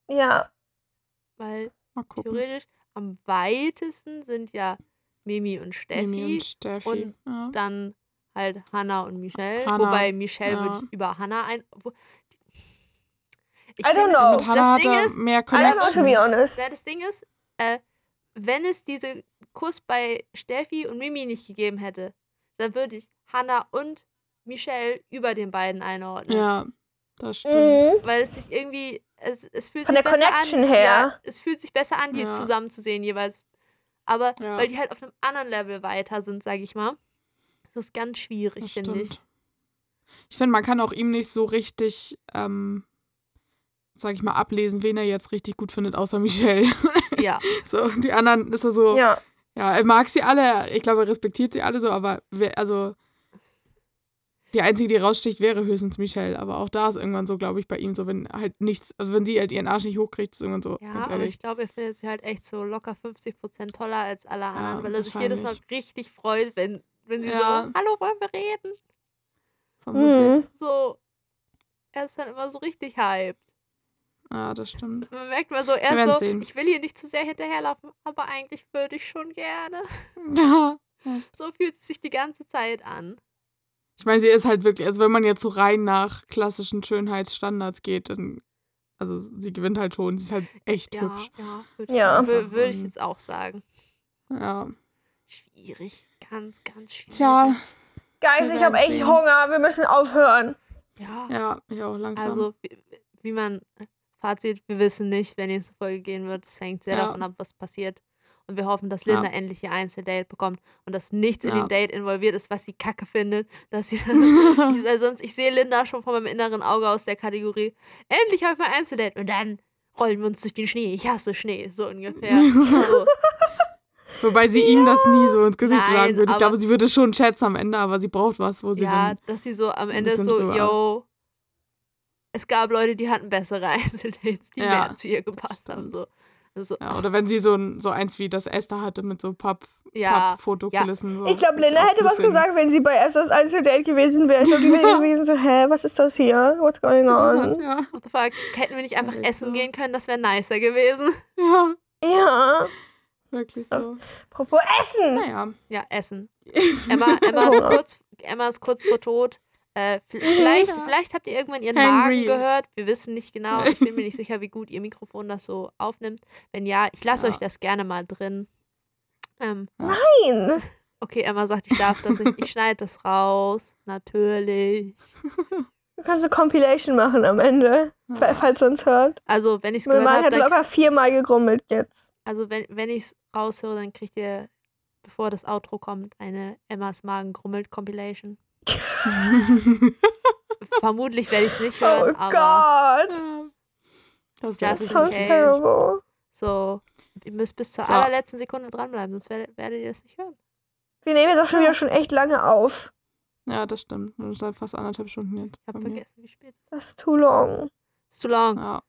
Ja, weil theoretisch am weitesten sind ja Mimi und Steffi, Mimi und Steffi. und ja. dann halt Hannah und Michelle. Hannah, Wobei Michelle ja. würde ich über Hannah ein. Wo, ich I don't finde, know. Mit Hannah hat Ding ist, mehr I don't know, to Connection. be honest. Ja, das Ding ist, äh, wenn es diese Kuss bei Steffi und Mimi nicht gegeben hätte, dann würde ich Hannah und Michelle über den beiden einordnen. Ja, das stimmt. Mhm. Weil es sich irgendwie, es, es fühlt Von sich der besser Connection an. her. Ja, es fühlt sich besser an, die Ja. zusammen zu sehen jeweils. Aber Ja. weil die halt auf einem anderen Level weiter sind, sag ich mal. Das ist ganz schwierig, finde ich. Ich finde, man kann auch ihm nicht so richtig, ähm, sag ich mal, ablesen, wen er jetzt richtig gut findet, außer Michelle. Ja. so, die anderen ist er so, ja. Ja. er mag sie alle, ich glaube, er respektiert sie alle so, aber wer, also die einzige, die raussticht, wäre höchstens Michelle. Aber auch da ist irgendwann so, glaube ich, bei ihm so, wenn halt nichts, also wenn sie halt ihren Arsch nicht hochkriegt, ist irgendwann so, Ja, ganz aber ich glaube, er findet sie halt echt so locker 50% toller als alle anderen, weil er sich jedes Mal richtig freut, wenn, wenn sie Ja. so, hallo, wollen wir reden? Vermutlich. Mhm. So, er ist dann immer so richtig hyped. Ja, das stimmt. Man merkt mal so, er ist so, sehen. ich will hier nicht zu sehr hinterherlaufen, aber eigentlich würde ich schon gerne. Ja. So fühlt es sich die ganze Zeit an. Ich meine, sie ist halt wirklich, also wenn man jetzt so rein nach klassischen Schönheitsstandards geht, dann, also sie gewinnt halt schon, sie ist halt echt Ja, hübsch. ja, würde Ja. ich Mhm. jetzt auch sagen. Ja. Schwierig, ganz, ganz schwierig. Tja, Guys, ich habe echt. Hunger. Wir müssen aufhören. Ja, ja, ich auch langsam. also wie, wie man, Fazit, wir wissen nicht, wer nächste Folge gehen wird. Es hängt sehr Ja. davon ab, was passiert. Und wir hoffen, dass Ja. Linda endlich ihr Einzeldate bekommt und dass nichts in Ja. dem Date involviert ist, was sie kacke findet. Dass sie dann, ich, weil sonst, ich sehe Linda schon vor meinem inneren Auge aus der Kategorie, endlich habe ich mein Einzeldate und dann rollen wir uns durch den Schnee. Ich hasse Schnee, so ungefähr. so. Wobei sie ihm das nie so ins Gesicht Nein, sagen würde. Ich glaube, sie würde schon schätzen am Ende, aber sie braucht was, wo sie Ja, dann. dass sie so am Ende so, drüber. yo, es gab Leute, die hatten bessere Einzeldates, die Ja, mehr zu ihr gepasst haben. So. Also, Ja, oder wenn sie so, ein, so eins wie das Esther hatte mit so Papp, ja, Papp-Fotokulissen. So Ich glaube, Linda hätte was gesagt, wenn sie bei Esthers Einzeldate gewesen wäre. Ich glaube, die wäre gewesen so, hä, was ist das hier? What's going Das on? heißt, ja. what the fuck, hätten wir nicht einfach essen so. gehen können, das wäre nicer gewesen. ja, Ja. Wirklich so. Apropos Essen. Naja. Ja, essen. Emma, Emma, ist, Oh. kurz, Emma ist kurz vor tot. Äh, vielleicht, Ja. vielleicht habt ihr irgendwann ihren Hangry. Magen gehört. Wir wissen nicht genau. Ich bin mir nicht sicher, wie gut ihr Mikrofon das so aufnimmt. Wenn ja, ich lasse Ja. euch das gerne mal drin. Ähm, Nein. okay, Emma sagt, ich darf das nicht. Ich schneide das raus. Natürlich. Du kannst eine Compilation machen am Ende, Ja. falls ihr uns hört. Also, wenn ich es Mein gehört Mann habe, hat dann, locker viermal gegrummelt jetzt. Also wenn, wenn ich es raushöre, dann kriegt ihr, bevor das Outro kommt, eine Emmas Magen grummelt Compilation. Vermutlich werde ich es nicht Oh hören, aber Gott. das wäre Das richtig Sounds okay. terrible. so, ihr müsst bis zur So. allerletzten Sekunde dranbleiben, sonst werdet, werdet ihr das nicht hören. Wir nehmen jetzt auch schon wieder schon echt lange auf. Ja, das stimmt. Das ist halt fast anderthalb Stunden jetzt. Ich habe vergessen, wie spät. Das ist too long. Ist zu lang. Ja.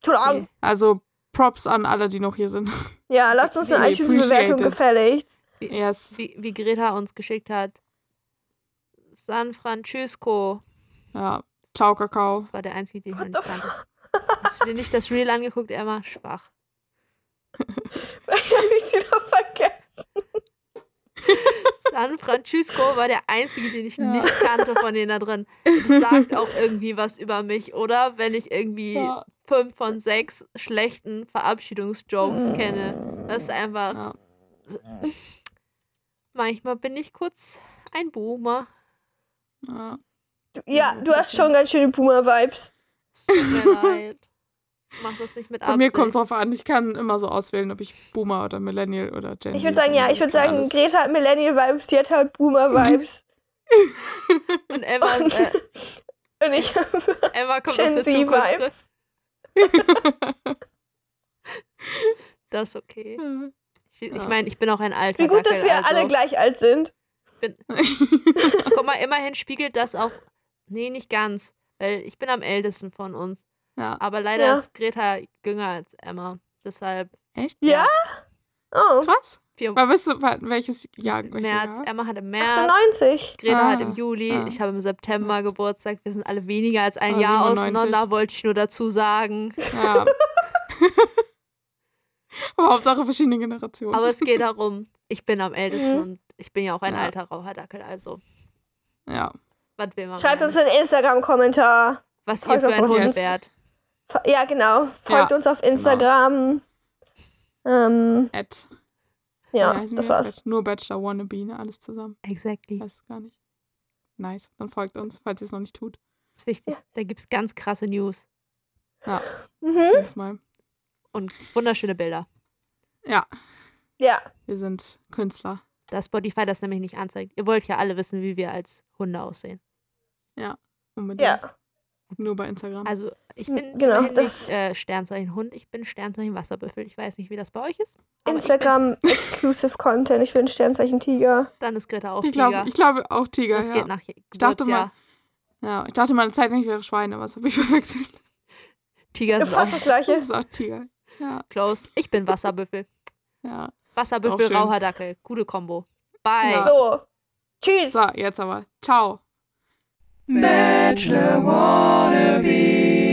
Too long. Okay. Also Props an alle, die noch hier sind. Ja, lasst uns eine We iTunes-Bewertung gefälligst. Yes. Wie, wie Greta uns geschickt hat. San Francisco. Ja. Ciao, Kakao. Das war der einzige, den ich noch nicht kannte. Hast du dir nicht das Reel angeguckt, Emma? Schwach. Vielleicht habe ich sie noch vergessen. San Francisco war der einzige, den ich Ja. nicht kannte von denen da drin. Das sagt auch irgendwie was über mich, oder? Wenn ich irgendwie Ja. Fünf von sechs schlechten Verabschiedungsjokes kenne. Das ist einfach. Ja. Manchmal bin ich kurz ein Boomer. Ja. Ja, du hast schon ganz schöne Boomer-Vibes. Es tut mir leid. Mach das nicht mit Bei mir kommt es drauf an. Ich kann immer so auswählen, ob ich Boomer oder Millennial oder Gen Ich würde sagen, ja, ich würde sagen, alles. Greta hat Millennial-Vibes, die hat halt Boomer-Vibes. Und Emma, Und, äh, und ich Emma kommt aus Gen der Zukunft. Ne? Das ist okay. Ich, ich meine, ich bin auch ein alter Wie gut, dass Dackel, wir also. alle gleich alt sind. Guck mal, immerhin spiegelt das auch. Nee, nicht ganz. Weil ich bin am ältesten von uns. ja. Aber leider Ja. ist Greta jünger als Emma. Deshalb Echt? Ja? Oh, Krass. Vier Aber wisst du, wa- welches Jahr? Welches März. Jahr? Emma hat im März. 98. Greta hat Ah, im Juli. ah. Ich habe im September Mist. Geburtstag. Wir sind alle weniger als ein Ah, Jahr 97. auseinander, wollte ich nur dazu sagen. Ja. Aber Hauptsache verschiedene Generationen. Aber es geht darum, ich bin am ältesten Mhm. und ich bin ja auch ein Ja. alter Rauherdackel. Also, ja. was will man Schreibt uns einen Instagram-Kommentar. Was ihr für ein Hund wärt. Ja, genau. Folgt Ja, uns auf Instagram. Ähm, Ed. Ja, das wir? war's. Nur Bachelor Wannabe, ne? Alles zusammen. Exactly. Weiß es gar nicht. Nice. Dann folgt uns, falls ihr es noch nicht tut. Das ist wichtig. Da gibt es ganz krasse News Mhm. Jedes Mal. und wunderschöne Bilder. Ja, Ja. wir sind Künstler. Da Spotify das nämlich nicht anzeigt. Ihr wollt ja alle wissen, wie wir als Hunde aussehen. Unbedingt. Ja. Nur bei Instagram. Also, ich Hm, bin genau, nicht äh, Sternzeichen Hund, ich bin Sternzeichen Wasserbüffel. Ich weiß nicht, wie das bei euch ist. Instagram Exclusive Content. Ich bin Sternzeichen Tiger. Ich dann ist Greta auch ich, Tiger. glaube, ich glaube auch Tiger. das ja. geht nach Je- dachte Geburtsjahr. ja, ich dachte mal eine Zeit lang, ich wäre Schweine. Was habe ich verwechselt? Tiger sind Fast auch das gleiche. Das ist auch Tiger. Ja, close. Ich bin Wasserbüffel. ja. Wasserbüffel. Rauherdackel. Gute Kombo. Bye. Ja. So. Tschüss. So, jetzt aber. Ciao. Bachelor wannabe.